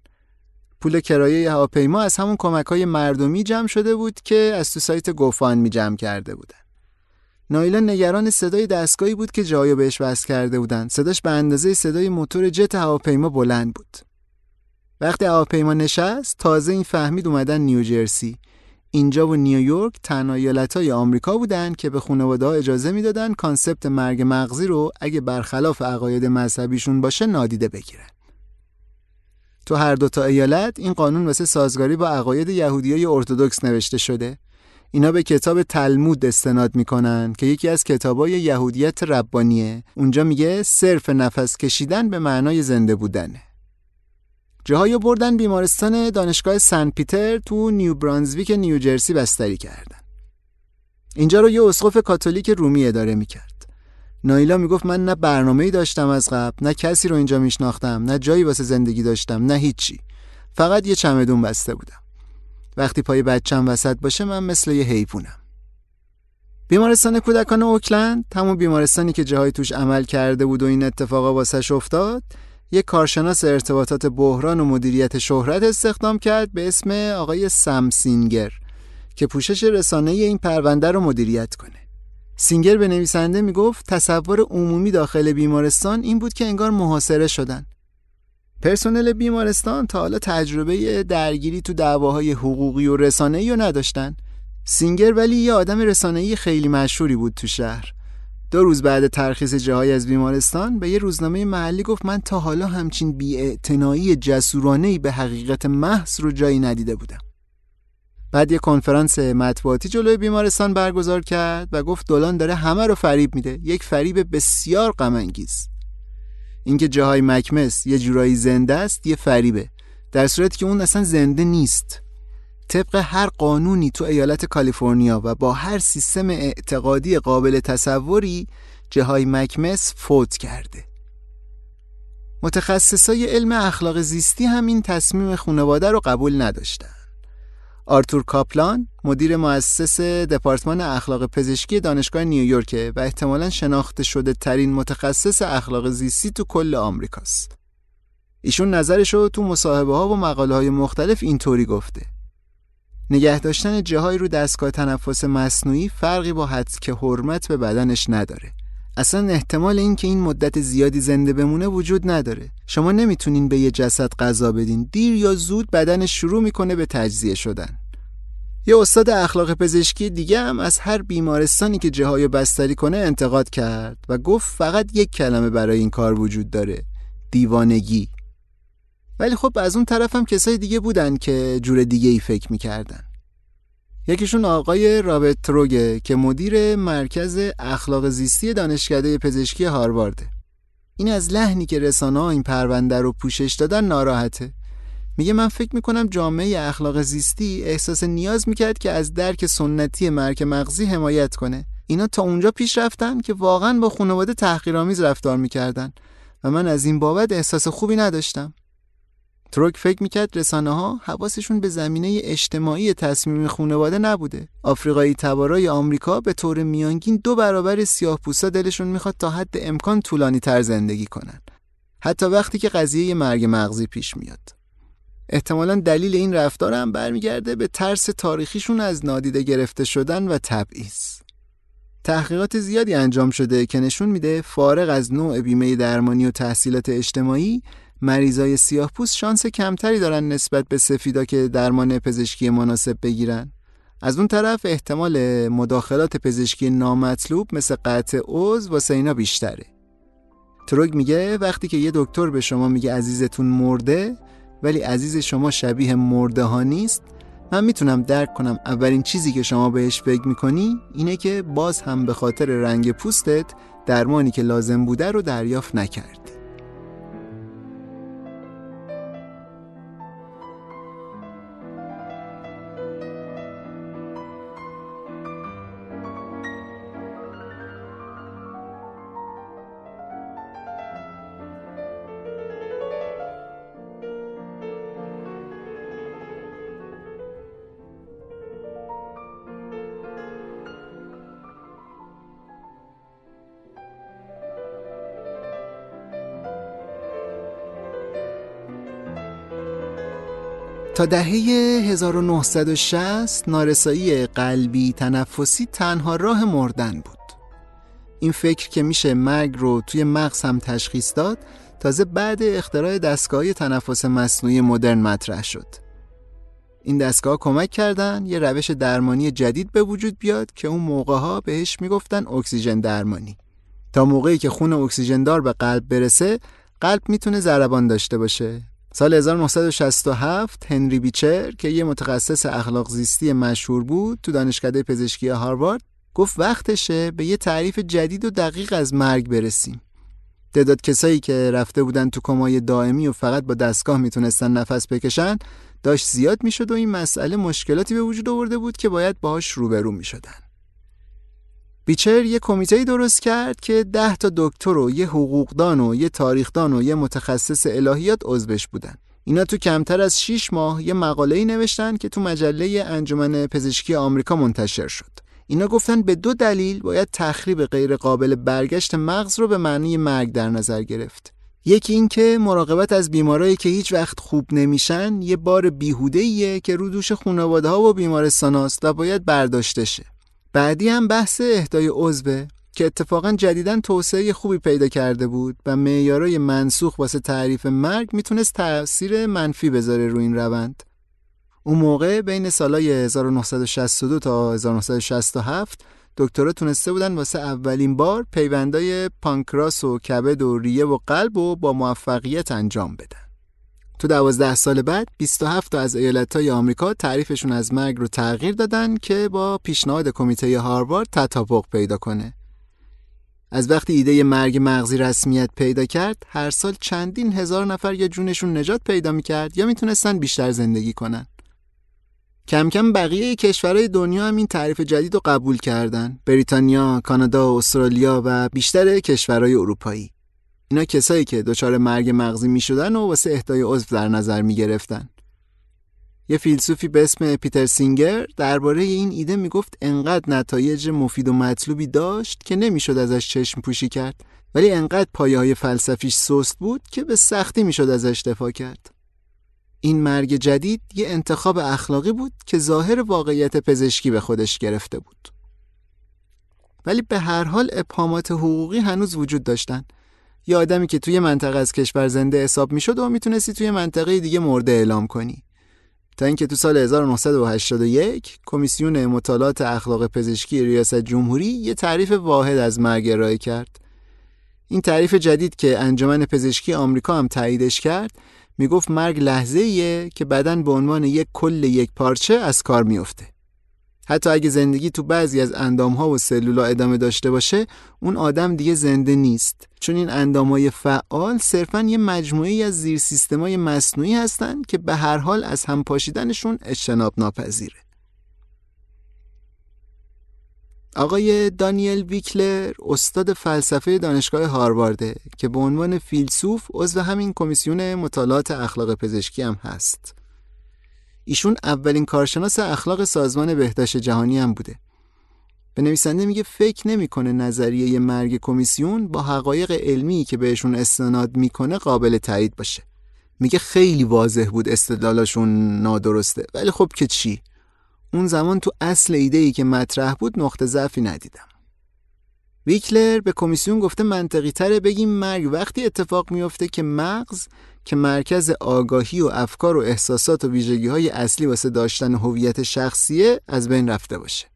پول کرایه هواپیما از همون کمک های مردمی جمع شده بود که از تو سایت GoFundMe جمع کرده بودن. نایلا نگران صدای دستگاهی بود که جایو بهش وصل کرده بودن. صداش به اندازه صدای موتور جت هواپیما بلند بود. وقتی هواپیما نشست تازه این فهمید اومدن نیوجرسی. اینجا و نیویورک تنها جاهای آمریکا بودن که به خانواده اجازه می‌دادن concept مرگ مغزی رو اگه برخلاف عقاید مذهبیشون باشه نادیده بگیرن. تو هر دو تا ایالت این قانون واسه سازگاری با عقاید یهودیای ارتودکس نوشته شده اینا به کتاب تلمود استناد می‌کنن که یکی از کتابای یهودیت ربانیه اونجا میگه صرف نفس کشیدن به معنای زنده بودنه جاهایی بردن بیمارستان دانشگاه سن پیتر تو نیو برانزویک نیوجرسی بستری کردن. اینجا رو یه اسقف کاتولیک رومی اداره می‌کرد. نایلا می‌گفت من نه برنامه‌ای داشتم از قبل نه کسی رو اینجا میشناختم نه جایی واسه زندگی داشتم نه هیچی. فقط یه چمدون بسته بودم. وقتی پای بچم وسط باشه من مثل یه حیوانم. بیمارستان کودکان اوکلند همون بیمارستانی که جاهای توش عمل کرده بود و این اتفاقا واسش افتاد یک کارشناس ارتباطات بحران و مدیریت شهرت استخدام کرد به اسم آقای سم سینگر که پوشش رسانه این پرونده رو مدیریت کنه. سینگر به نویسنده می‌گفت تصور عمومی داخل بیمارستان این بود که انگار محاصره شدن. پرسنل بیمارستان تا حالا تجربه درگیری تو دعواهای حقوقی و رسانه‌ای رو نداشتن. سینگر ولی یه آدم رسانه‌ای خیلی مشهوری بود تو شهر. دو روز بعد ترخیص جاهای از بیمارستان به یه روزنامه محلی گفت من تا حالا همچین بیاعتنایی جسورانه به حقیقت محض رو جایی ندیده بودم. بعد یه کنفرانس مطبوعاتی جلوی بیمارستان برگزار کرد و گفت دولان داره همه رو فریب میده یک فریب بسیار غم انگیز اینکه جاهای مکمس یه جورایی زنده است یه فریبه در صورتی که اون اصلا زنده نیست. طبق هر قانونی تو ایالت کالیفرنیا و با هر سیستم اعتقادی قابل تصوری جاهای مکمس فوت کرده متخصصای علم اخلاق زیستی هم این تصمیم خانواده رو قبول نداشتن آرتور کاپلان مدیر مؤسس دپارتمان اخلاق پزشکی دانشگاه نیویورک و احتمالا شناخته شده ترین متخصص اخلاق زیستی تو کل آمریکاست. ایشون نظرش رو تو مصاحبه ها و مقاله های مختلف اینطوری گفته. نگه داشتن جاهای رو دستگاه تنفس مصنوعی فرقی با حد که حرمت به بدنش نداره. اصلا احتمال این که این مدت زیادی زنده بمونه وجود نداره. شما نمی‌تونین به یه جسد غذا بدین. دیر یا زود بدنش شروع می‌کنه به تجزیه شدن. یه استاد اخلاق پزشکی دیگه هم از هر بیمارستانی که جاهای بستری کنه انتقاد کرد و گفت فقط یک کلمه برای این کار وجود داره. دیوانگی. ولی خب از اون طرف هم کسای دیگه بودن که جور دیگه ای فکر می‌کردن. یکیشون آقای رابرت تروگه که مدیر مرکز اخلاق زیستی دانشکده پزشکی هاروارده. این از لحنی که رسانه این پرونده رو پوشش دادن ناراحته. میگه من فکر می‌کنم جامعه اخلاق زیستی احساس نیاز می‌کرد که از درک سنتی مرک مغزی حمایت کنه. اینا تا اونجا پیش رفتن که واقعا با خانواده تحقیرآمیز رفتار می‌کردن و من از این بابت احساس خوبی نداشتم. تروک فکر می‌کرد رسانه ها حواسشون به زمینه اجتماعی تصمیم خانواده نبوده. آفریقایی تبارای آمریکا به طور میانگین دو برابر سیاه پوستا دلشون می‌خواد تا حد امکان طولانی تر زندگی کنن. حتی وقتی که قضیه مرگ مغزی پیش میاد. احتمالا دلیل این رفتار هم برمیگرده به ترس تاریخیشون از نادیده گرفته شدن و تبعیض. تحقیقات زیادی انجام شده که نشون میده فارغ از نوع بیمه درمانی و تحصیلات اجتماعی مریضای سیاه پوست شانس کمتری دارن نسبت به سفیدا که درمان پزشکی مناسب بگیرن. از اون طرف احتمال مداخلات پزشکی نامطلوب مثل قطع عضو واسه اینا بیشتره. تروگ میگه وقتی که یه دکتر به شما میگه عزیزتون مرده ولی عزیز شما شبیه مرده ها نیست من می‌تونم درک کنم اولین چیزی که شما بهش فکر می‌کنی اینه که باز هم به خاطر رنگ پوستت درمانی که لازم بوده رو دریافت نکرد تا دهه 1960 نارسایی قلبی تنفسی تنها راه مردن بود. این فکر که میشه مرگ رو توی مغز هم تشخیص داد تازه بعد اختراع دستگاه تنفس مصنوعی مدرن مطرح شد. این دستگاه کمک کردن یه روش درمانی جدید به وجود بیاد که اون موقع ها بهش می‌گفتن اکسیژن درمانی. تا موقعی که خون اکسیژن دار به قلب برسه قلب می‌تونه ضربان داشته باشه. سال 1967 هنری بیچر که یه متخصص اخلاق زیستی مشهور بود تو دانشکده پزشکی هاروارد گفت وقتشه به یه تعریف جدید و دقیق از مرگ برسیم. تعداد کسایی که رفته بودن تو کمای دائمی و فقط با دستگاه می‌تونستن نفس بکشن داشت زیاد می‌شد و این مسئله مشکلاتی به وجود آورده بود که باید باهاش روبرو می‌شدن. بیچر یه کمیته درست کرد که ده تا دکتر و یه حقوقدان و یه تاریخدان و یه متخصص الهیات عضوش بودن. اینا تو کمتر از 6 ماه یه مقاله‌ای نوشتن که تو مجله انجمن پزشکی آمریکا منتشر شد. اینا گفتن به دو دلیل باید تخریب غیر قابل برگشت مغز رو به معنی مرگ در نظر گرفت. یکی این که مراقبت از بیمارایی که هیچ وقت خوب نمیشن یه بار بیهوده که رو دوش خانواده ها و بیمارستان هاست و باید برداشته شه. بعدی هم بحث اهدای عضوه که اتفاقا جدیدا توسعه خوبی پیدا کرده بود و معیارای منسوخ واسه تعریف مرگ می‌تونست تاثیر منفی بذاره رو این روند. اون موقع بین سالای 1962 تا 1967 دکترها تونسته بودن واسه اولین بار پیوندای پانکراس و کبد و ریه و قلب و با موفقیت انجام بدن. تو دوازده سال بعد 27 تا از ایالتهای آمریکا تعریفشون از مرگ رو تغییر دادن که با پیشنهاد کمیته هاروارد تطابق پیدا کنه. از وقتی ایده مرگ مغزی رسمیت پیدا کرد هر سال چندین هزار نفر یا جونشون نجات پیدا می‌کرد یا می‌تونستن بیشتر زندگی کنن. کم کم بقیه کشورهای دنیا هم این تعریف جدید رو قبول کردن. بریتانیا، کانادا، استرالیا و بیشتر کشورهای اروپایی. اینا کسایی که دچار مرگ مغزی می شدن و واسه اهدای عضو در نظر می گرفتن. یه فیلسوفی به اسم پیتر سینگر درباره این ایده می گفت انقدر نتایج مفید و مطلوبی داشت که نمی‌شد ازش چشم پوشی کرد ولی انقدر پایه های فلسفیش سست بود که به سختی می‌شد ازش دفاع کرد. این مرگ جدید یه انتخاب اخلاقی بود که ظاهر واقعیت پزشکی به خودش گرفته بود. ولی به هر حال ابهامات حقوقی هنوز وجود داشتن یه آدمی که توی منطقه از کشور زنده حساب می‌شد و می‌تونستی توی منطقه دیگه مرده اعلام کنی. تا اینکه تو سال 1981 کمیسیون مطالعات اخلاق پزشکی ریاست جمهوری یه تعریف واحد از مرگ ارائه کرد. این تعریف جدید که انجمن پزشکی آمریکا هم تاییدش کرد می‌گفت مرگ لحظه ایه که بدن به عنوان یک کل یک پارچه از کار میفته حتی اگه زندگی تو بعضی از اندامها و سلولا ادامه داشته باشه اون آدم دیگه زنده نیست. چون این اندامهای فعال صرفا یه مجموعه از زیر سیستمای مصنوعی هستند که به هر حال از هم پاشیدنشون اجتناب ناپذیره آقای دانیل ویکلر استاد فلسفه دانشگاه هاروارده که به عنوان فیلسوف عضو همین کمیسیون مطالعات اخلاق پزشکی هم هست. ایشون اولین کارشناس اخلاق سازمان بهداشت جهانی هم بوده. به نویسنده میگه فکر نمی‌کنه نظریه مرگ کمیسیون با حقایق علمی که بهشون استناد می‌کنه قابل تایید باشه. میگه خیلی واضح بود استدلالشون نادرسته. ولی خب که چی؟ اون زمان تو اصل ایده ای که مطرح بود نقطه ضعفی ندیدم. ویکلر به کمیسیون گفته منطقی تره بگیم مرگ وقتی اتفاق میفته که مغز که مرکز آگاهی و افکار و احساسات و ویژگی های اصلی واسه داشتن هویت شخصیه از بین رفته باشه.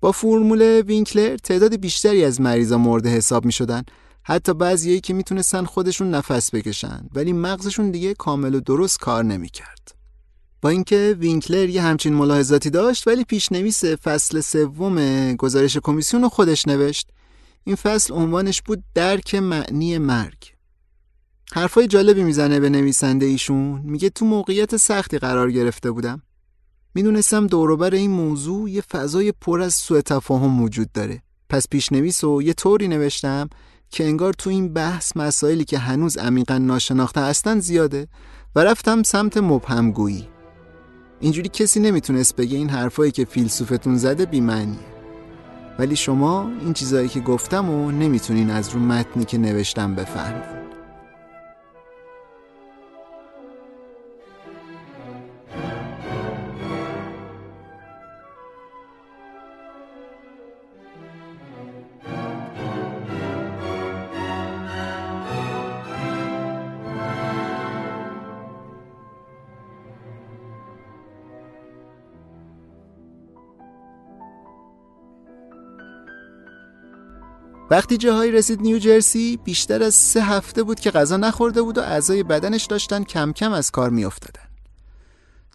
با فرمول وینکلر تعداد بیشتری از مریضا مورد حساب می شدن حتی بعضیایی که می‌تونستن خودشون نفس بکشن ولی مغزشون دیگه کامل و درست کار نمی‌کرد. با اینکه وینکلر یه همچین ملاحظاتی داشت ولی پیشنویس فصل سوم گزارش کمیسیون رو خودش نوشت این فصل عنوانش بود درک معنی مرگ حرفای جالبی می‌زنه به نویسنده ایشون. میگه تو موقعیت سختی قرار گرفته بودم. می‌دونستم دوروبر این موضوع یه فضای پر از سوء تفاهم وجود داره. پس پیشنویس و یه طوری نوشتم که انگار تو این بحث مسائلی که هنوز عمیقا ناشناخته هستن زیاده و رفتم سمت مبهمگویی. اینجوری کسی نمی‌تونست بگه این حرفایی که فیلسوفتون زده بیمعنیه. ولی شما این چیزایی که گفتم و نمی‌تونین از رو متنی که نوشتم بفهمید. وقتی جاهایی رسید نیوجرسی بیشتر از سه هفته بود که غذا نخورده بود و اعضای بدنش داشتن کم کم از کار میافتادن.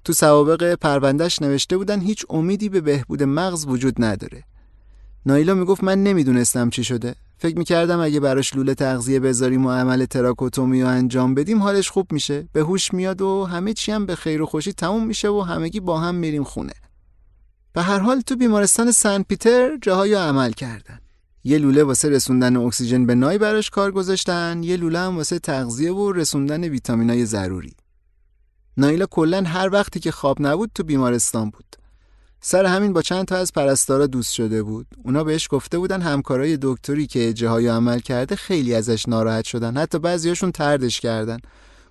تو سوابق پروندهش نوشته بودن هیچ امیدی به بهبود مغز وجود نداره. نایلا می‌گفت من نمی‌دونستم چی شده. فکر می‌کردم اگه براش لوله تغذیه بذاریم و عمل تراکوتومی و انجام بدیم حالش خوب میشه. به هوش میاد و همه چی هم به خیر و خوشی تموم میشه و همگی با هم میریم خونه. به هر حال تو بیمارستان سن پیتر جاهایی عمل کردن. یه لوله واسه رسوندن اکسیژن به نای براش کار گذاشتن یه لوله هم واسه تغذیه و رسوندن ویتامینای ضروری. نایلا کلا هر وقتی که خواب نبود تو بیمارستان بود. سر همین با چند تا از پرستارا دوست شده بود. اونا بهش گفته بودن همکارای دکتری که جاهای عمل کرده خیلی ازش ناراحت شدن. حتی بعضیاشون تردش کردن.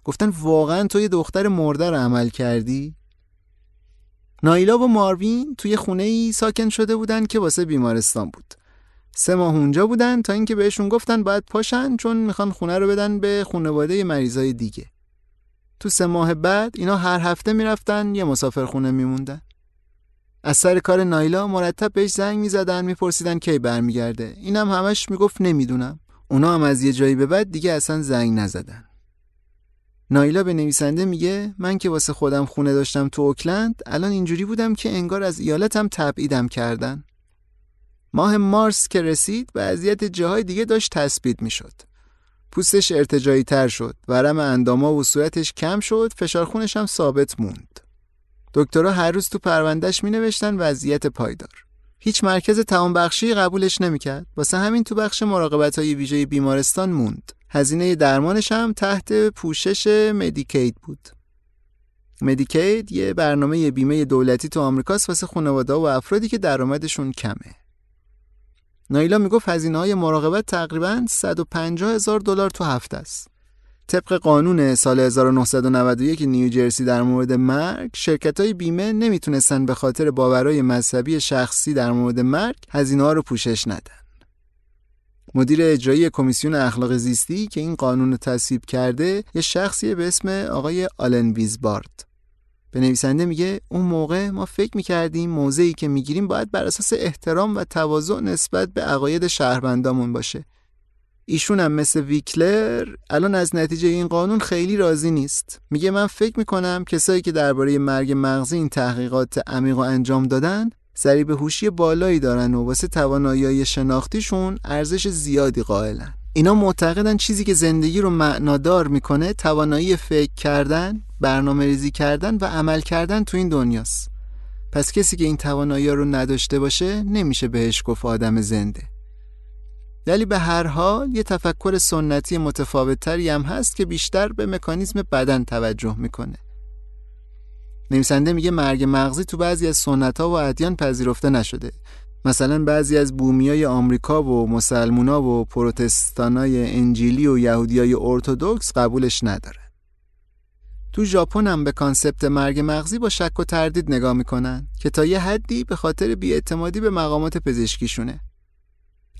گفتن واقعا تو یه دختر مرده رو عمل کردی؟ نایلا و ماروین توی خونه ای ساکن شده بودن که واسه بیمارستان بود. سه ماه اونجا بودن تا اینکه بهشون گفتن باید پاشن چون می‌خوان خونه رو بدن به خانواده مریضای دیگه. تو سه ماه بعد اینا هر هفته می‌رفتن یه مسافر خونه میموندن. از سر کار نایلا مرتب بهش زنگ می‌زدن میپرسیدن کی برمیگرده. اینم همش می‌گفت نمی‌دونم. اونا هم از یه جایی به بعد دیگه اصلا زنگ نزدن. نایلا به نویسنده میگه من که واسه خودم خونه داشتم تو اوکلند الان اینجوری بودم که انگار از ایالتم تبعیدم کردن. ماه مارس که رسید وضعیت جاهای دیگه داشت تثبیت می‌شد. پوستش ارتجایی تر شد ورم انداما و صورتش کم شد فشار خونش هم ثابت موند. دکترها هر روز تو پروندهش می نوشتن وضعیت پایدار. هیچ مرکز بخشی قبولش نمی‌کرد. واسه همین تو بخش مراقبت های ویژه بیمارستان موند. هزینه درمانش هم تحت پوشش مدیکید بود. مدیکید یه برنامه بیمه دولتی تو آمریکاست واسه خانواده و افرادی که درآمدشون کمه. نایلا می‌گفت هزینه های مراقبت تقریبا 150 هزار دلار تو هفته است. طبق قانون سال 1991 نیوجرسی در مورد مرگ شرکت های بیمه نمی‌تونستن به خاطر باورهای مذهبی شخصی در مورد مرگ هزینه ها رو پوشش ندن. مدیر اجرایی کمیسیون اخلاق زیستی که این قانون رو تصویب کرده یه شخصیه به اسم آقای آلن ویزبارد به نویسنده میگه اون موقع ما فکر می‌کردیم موضعی که می‌گیریم باید بر اساس احترام و تواضع نسبت به عقاید شهروندامون باشه. ایشون هم مثل ویکلر الان از نتیجه این قانون خیلی راضی نیست. میگه من فکر می‌کنم کسایی که درباره مرگ مغزی این تحقیقات عمیق و انجام دادن به هوشی بالایی دارن و واسه توانایی شناختیشون ارزش زیادی قائلن. اینا معتقدن چیزی که زندگی رو معنادار می‌کنه توانایی فکر کردن، برنامه ریزی کردن و عمل کردن تو این دنیاست. پس کسی که این توانایی رو نداشته باشه نمیشه بهش گفت آدم زنده. ولی به هر حال یه تفکر سنتی متفاوت تری هم هست که بیشتر به مکانیزم بدن توجه می‌کنه. نویسنده میگه مرگ مغزی تو بعضی از سنت ها و ادیان پذیرفته نشده مثلا بعضی از بومیای آمریکا و مسلمونا و پروتستانای انجیلی و یهودیای ارتودکس قبولش نداره. تو ژاپن هم به concept مرگ مغزی با شک و تردید نگاه می‌کنن که تا یه حدی به خاطر بیاعتمادی به مقامات پزشکیشونه.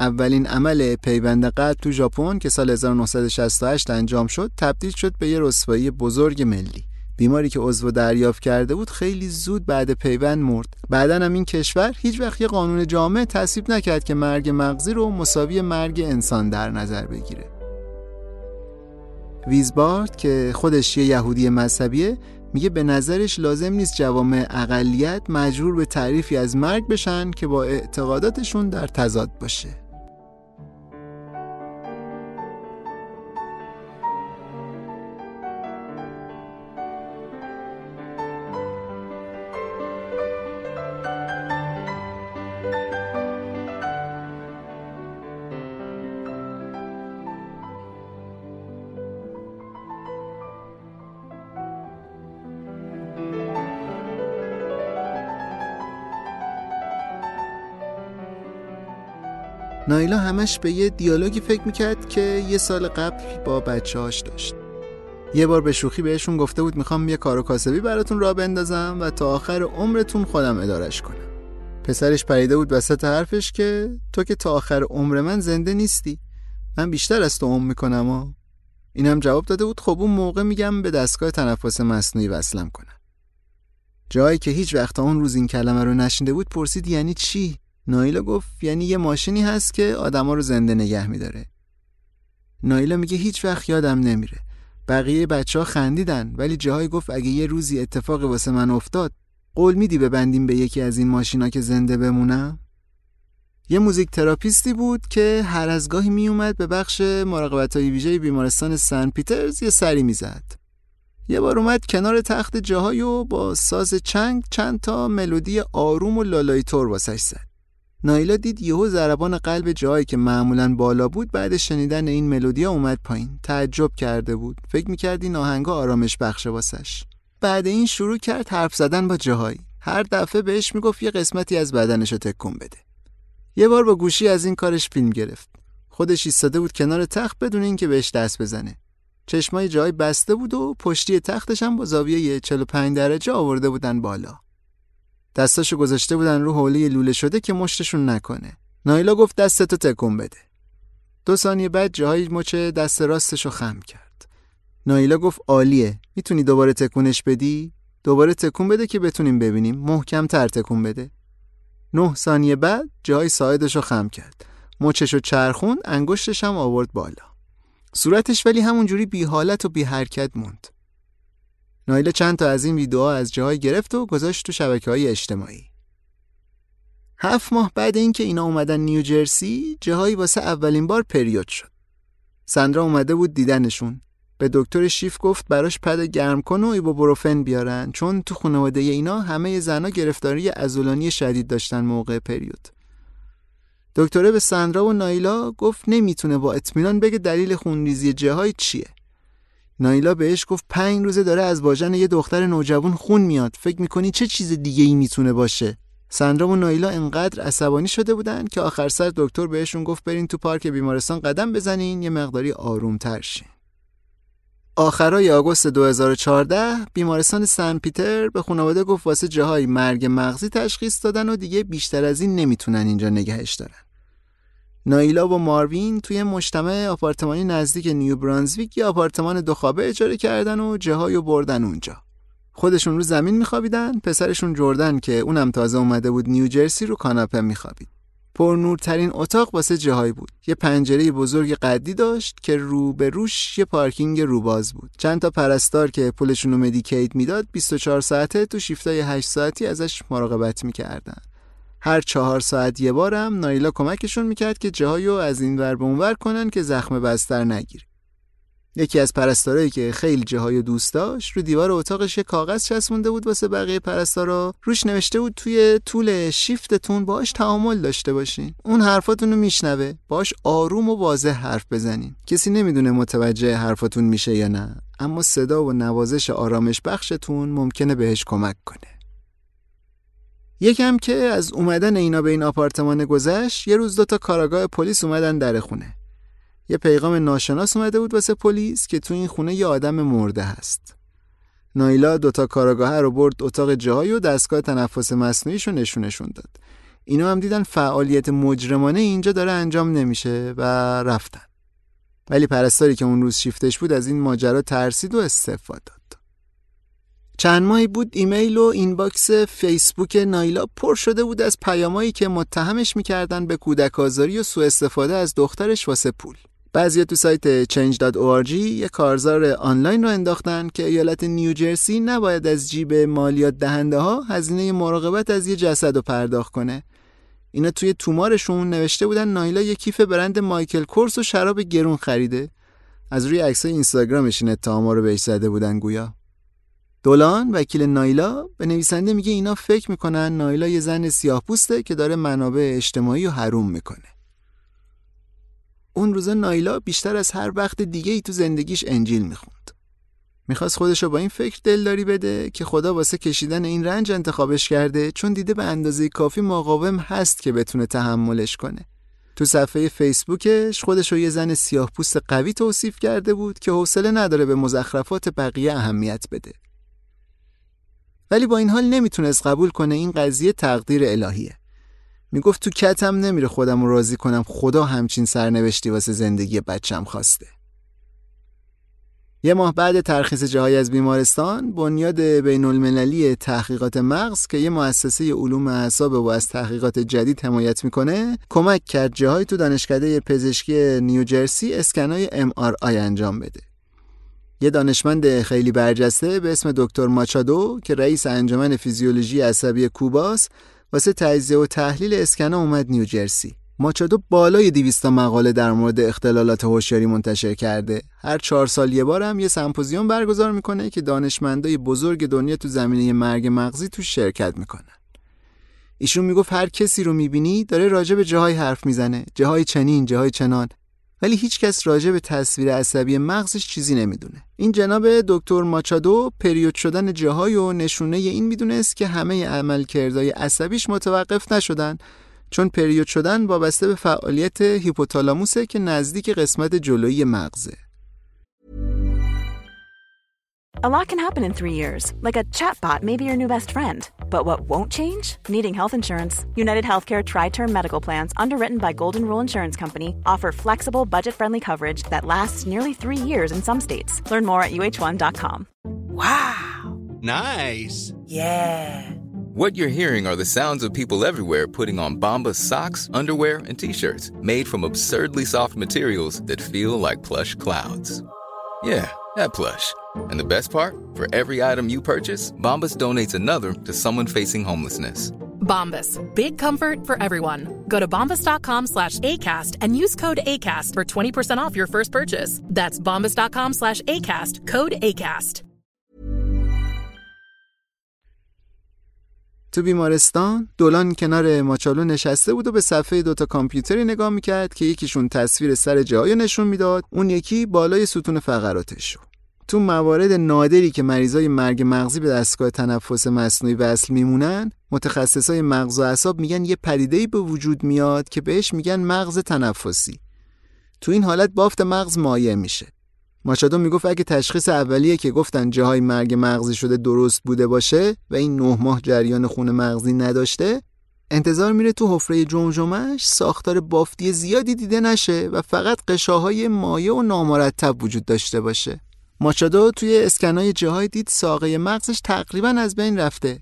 اولین عمل پیوند قلب تو ژاپن که سال 1968 انجام شد تبدیل شد به یه رسوایی بزرگ ملی. بیماری که عضو دریافت کرده بود خیلی زود بعد پیوند مرد. بعدا هم این کشور هیچ وقت یه قانون جامع تصویب نکرد که مرگ مغزی رو مساوی مرگ انسان در نظر بگیره. ویزبارد که خودش یه یهودی مذهبیه میگه به نظرش لازم نیست جوامع اقلیت مجبور به تعریفی از مرگ بشن که با اعتقاداتشون در تضاد باشه. نایلا همش به یه دیالوگی فکر می‌کرد که یه سال قبل با بچه هاش داشت. یه بار به شوخی بهشون گفته بود می‌خوام یه کار و کاسبی براتون را بندازم و تا آخر عمرتون خودم ادارش کنم. پسرش پریده بود وسط حرفش که تو که تا آخر عمر من زنده نیستی. من بیشتر از تو عمر می‌کنم و اینم جواب داده بود خب اون موقع میگم به دستگاه تنفس مصنوعی وصلم کنم. جایی که هیچ وقت اون روز این کلمه رو نشنده بود پرسید یعنی چی؟ نایلا گفت یعنی یه ماشینی هست که آدما رو زنده نگه میداره. نایلا میگه هیچ وقت یادم نمیره. بقیه بچه ها خندیدن ولی جاهای گفت اگه یه روزی اتفاق واسه من افتاد قول میدی ببندیم به یکی از این ماشینا که زنده بمونم؟ یه موزیک تراپیستی بود که هر از گاهی میومد به بخش مراقبت های ویژه بیمارستان سن پیترز یه سری می‌زد. یه بار اومد کنار تخت جاهای و با ساز چنگ چند تا ملودی آروم و لالایی تور واسش زد. نایلا دید یهو ضربان قلب جایی که معمولا بالا بود بعد شنیدن این ملودیا اومد پایین. تعجب کرده بود. فکر می‌کرد این آهنگا آرامش بخشه واسش. بعد این شروع کرد حرف زدن با جاهایی. هر دفعه بهش می‌گفت یه قسمتی از بدنش رو تکون بده. یه بار با گوشی از این کارش فیلم گرفت. خودش ایستاده بود کنار تخت بدون اینکه بهش دست بزنه. چشمای جای بسته بود و پشتی تختش هم با زاویه 45 درجه آورده بودن بالا. دستاشو گذاشته بودن رو حوله لوله شده که مشتشون نکنه. نایلا گفت دستتو تکون بده. دو ثانیه بعد جاهای مچ دست راستشو خم کرد. نایلا گفت عالیه. می‌تونی دوباره تکونش بدی؟ دوباره تکون بده که بتونیم ببینیم. محکم تر تکون بده. نه ثانیه بعد جای ساعدشو خم کرد. مچشو چرخون انگشتش هم آورد بالا. صورتش ولی همونجوری بی حالت و بی حرکت موند. نایله چند تا از این ویدیوها از جاهای گرفت و گذاشت تو شبکه های اجتماعی. هفت ماه بعد اینکه اینا اومدن نیوجرسی جاهایی واسه اولین بار پریود شد. سندرا اومده بود دیدنشون. به دکتر شیف گفت براش پد گرم کن و ایبوبروفن بیارن چون تو خانواده اینا همه زنا گرفتاری ازولانی شدید داشتن موقع پریود. دکتره به سندرا و نایلا گفت نمی‌تونه با اطمینان بگه دلیل خونریزی جاهای چیه. نایلا بهش گفت پنج روزه داره از واژن یه دختر نوجوان خون میاد. فکر می‌کنی چه چیز دیگه ای می‌تونه باشه؟ سندرا و نایلا انقدر عصبانی شده بودن که آخر سر دکتر بهشون گفت برین تو پارک بیمارستان قدم بزنین یه مقداری آرومتر شین. آخرای آگوست 2014 بیمارستان سن پیتر به خانواده گفت واسه جاهای مرگ مغزی تشخیص دادن و دیگه بیشتر از این نمی‌تونن اینجا نگهش دارن. نایلا و ماروین توی مجتمع آپارتمانی نزدیک نیو برانزویک یه آپارتمان دو خوابه اجاره کردن و جاهای و بردن اونجا. خودشون رو زمین میخوابیدن، پسرشون جردن که اونم تازه اومده بود نیوجرسی رو کاناپه میخوابید. پر نورترین اتاق واسه جاهایی بود. یه پنجره بزرگ قدی داشت که رو به روش یه پارکینگ روباز بود. چند تا پرستار که پولشون رو مدیکیت می‌داد 24 ساعته تو شیفتای 8 ساعتی ازش مراقبت می‌کردن. هر چهار ساعت یه بارم نایلا کمکشون می‌کرد که جاهایو از این ور به اونور کنن که زخم بستر نگیره. یکی از پرستارایی که خیلی جاهایو دوست داشت رو دیوار اتاقش یه کاغذ چسبونده بود واسه بقیه پرستارا. روش نوشته بود توی طول شیفتتون باش تعامل داشته باشین. اون حرفاتون میشنوه. باش آروم و واضح حرف بزنین. کسی نمی‌دونه متوجه حرفاتون میشه یا نه اما صدا و نوازش آرامش بخشتون ممکنه بهش کمک کنه. یکم که از اومدن اینا به این آپارتمان گذشت یه روز دوتا کاراگاه پلیس اومدن در خونه. یه پیغام ناشناس اومده بود واسه پلیس که تو این خونه یه آدم مرده هست. نایلا دوتا کاراگاه رو برد اتاق جایی و دستگاه تنفس مصنوعیشو نشونشون داد. اینا هم دیدن فعالیت مجرمانه اینجا داره انجام نمیشه و رفتن. ولی پرستاری که اون روز شیفتش بود از این ماجرا ترسید و استفاده داد. چند ماهی بود ایمیل و inbox فیسبوک نایلا پر شده بود از پیامایی که متهمش می‌کردن به کودک آزاری و سوء استفاده از دخترش واسه پول. بعضی تو سایت change.org یه کارزار آنلاین راه انداختن که ایالت نیوجرسی نباید از جیب مالیات دهنده ها هزینه مراقبت از یه جسد رو پرداخت کنه. اینا توی تومارشون نوشته بودن نایلا یه کیف برند مایکل کورس و شراب گرون خریده. از روی عکسای اینستاگرامش این اتهاما رو بهش زده بودن گویا. دولان وکیل نایلا به نویسنده میگه اینا فکر می‌کنن نایلا یه زن سیاه پوسته که داره منابع اجتماعی و حروم می‌کنه. اون روزا نایلا بیشتر از هر وقت دیگه ای تو زندگیش انجیل می‌خوند. می‌خواست خودش رو با این فکر دلداری بده که خدا واسه کشیدن این رنج انتخابش کرده چون دیده به اندازه کافی مقاوم هست که بتونه تحملش کنه. تو صفحه فیسبوکش خودش رو یه زن سیاه پوست قوی توصیف کرده بود که حوصله نداره به مزخرفات بقیه اهمیت بده. ولی با این حال نمی‌تونست قبول کنه این قضیه تقدیر الهیه. می‌گفت تو کتم نمیره خودم راضی کنم خدا همچین سرنوشتی واسه زندگی بچم خواسته. یه ماه بعد ترخیص جاهای از بیمارستان بنیاد بین المللی تحقیقات مغز که یه مؤسسه علوم اعصاب و از تحقیقات جدید حمایت می‌کنه کمک کرد جاهای تو دانشکده پزشکی نیوجرسی اسکنای MRI انجام بده. یه دانشمند خیلی برجسته به اسم دکتر ماچادو که رئیس انجمن فیزیولوژی عصبی کوباس واسه تجزیه و تحلیل اسکنا اومد نیوجرسی ماچادو بالای 200 مقاله در مورد اختلالات هوشیاری منتشر کرده. هر چهار سال یه بار هم یه سمپوزیوم برگزار می‌کنه که دانشمندای بزرگ دنیا تو زمینه مرگ مغزی تو شرکت می‌کنن. ایشون می‌گفت هر کسی رو می‌بینی داره راجع به جاهای حرف می‌زنه، جاهای چنین، جاهای چنان. ولی هیچ کس راجع به تصویر عصبی مغزش چیزی نمی‌دونه. این جناب دکتر ماچادو پریود شدن جاهای و نشونه این می‌دونست که همه عملکردهای عصبیش متوقف نشدن چون پریود شدن وابسته به فعالیت هیپوتالاموسه که نزدیک قسمت جلویی مغزه. A lot can happen in three years, like a chatbot may be your new best friend. But what won't change? Needing health insurance. United Healthcare Tri Term Medical Plans, underwritten by Golden Rule Insurance Company, offer flexible, budget friendly coverage that lasts nearly three years in some states. Learn more at uh1.com. Wow! Nice! Yeah! What you're hearing are the sounds of people everywhere putting on Bombas socks, underwear, and t-shirts made from absurdly soft materials that feel like plush clouds. Yeah, that plush. And the best part? For every item you purchase, Bombas donates another to someone facing homelessness. Bombas. Big comfort for everyone. Go to bombas.com slash ACAST and use code ACAST for 20% off your first purchase. That's bombas.com slash ACAST. Code ACAST. تو بیمارستان دولان کنار ماچالو نشسته بود و به صفحه دوتا کامپیوتری نگاه می‌کرد که یکیشون تصویر سر جایی نشون می‌داد اون یکی بالای ستون فقراتش رو تو موارد نادری که مریضای مرگ مغزی به دستگاه تنفس مصنوعی وصل میمونن متخصصای مغز و اعصاب میگن یه پدیده‌ای به وجود میاد که بهش میگن مغز تنفسی. تو این حالت بافت مغز مایع میشه. ماشادو می‌گفت اگه تشخیص اولیه که گفتن جاهای مرگ مغزی شده درست بوده باشه و این نه ماه جریان خون مغزی نداشته انتظار میره تو حفره جمجمش ساختار بافتی زیادی دیده نشه و فقط قشاهای مایع و نامرتب وجود داشته باشه. ماچادو توی اسکنای جاهای دید ساقه مغزش تقریبا از بین رفته.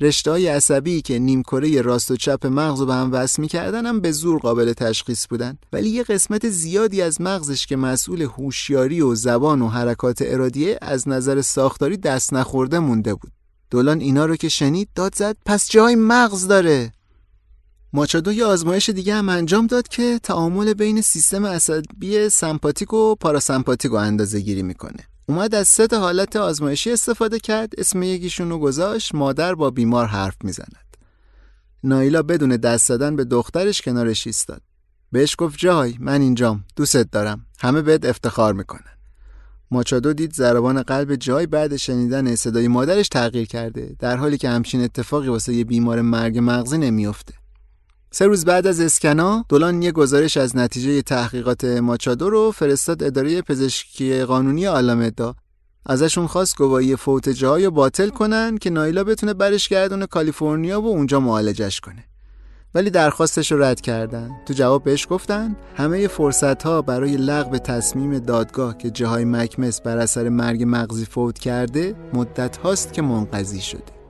رشته های عصبی که نیمکره راست و چپ مغز رو به هم وصل می‌کردن هم به زور قابل تشخیص بودن. ولی یه قسمت زیادی از مغزش که مسئول هوشیاری و زبان و حرکات ارادیه از نظر ساختاری دست نخورده مونده بود. دولان اینا رو که شنید داد زد پس جای مغز داره. ماچادو یه آزمایش دیگه هم انجام داد که تعامل بین سیستم عصبی سمپاتیک و پاراسمپاتیک رو اندازه گیری می‌کنه. اومد از سه حالت آزمایشی استفاده کرد اسم یکیشون رو گذاشت مادر با بیمار حرف می‌زند. نایلا بدون دست زدن به دخترش کنارش ایستاد. بهش گفت جای من اینجام دوستت دارم همه بهت افتخار می‌کنن. ماچادو دید ضربان قلب جای بعد شنیدن صدای مادرش تغییر کرده در حالی که همچین اتفاقی واسه یه بیمار مرگ مغزی نمیافته. سه روز بعد از اسکنا دولان یه گزارش از نتیجه تحقیقات ماچادو رو فرستاد اداره پزشکی قانونی آلامدا ازشون خواست گواهی فوت جاهای باطل کنن که نایلا بتونه برش گردونه کالیفرنیا و اونجا معالجش کنه. ولی درخواستش رو رد کردن. تو جواب بهش گفتن همه فرصت ها برای لغو تصمیم دادگاه که جاهای مکمس بر اثر مرگ مغزی فوت کرده مدت هاست که منقضی شده.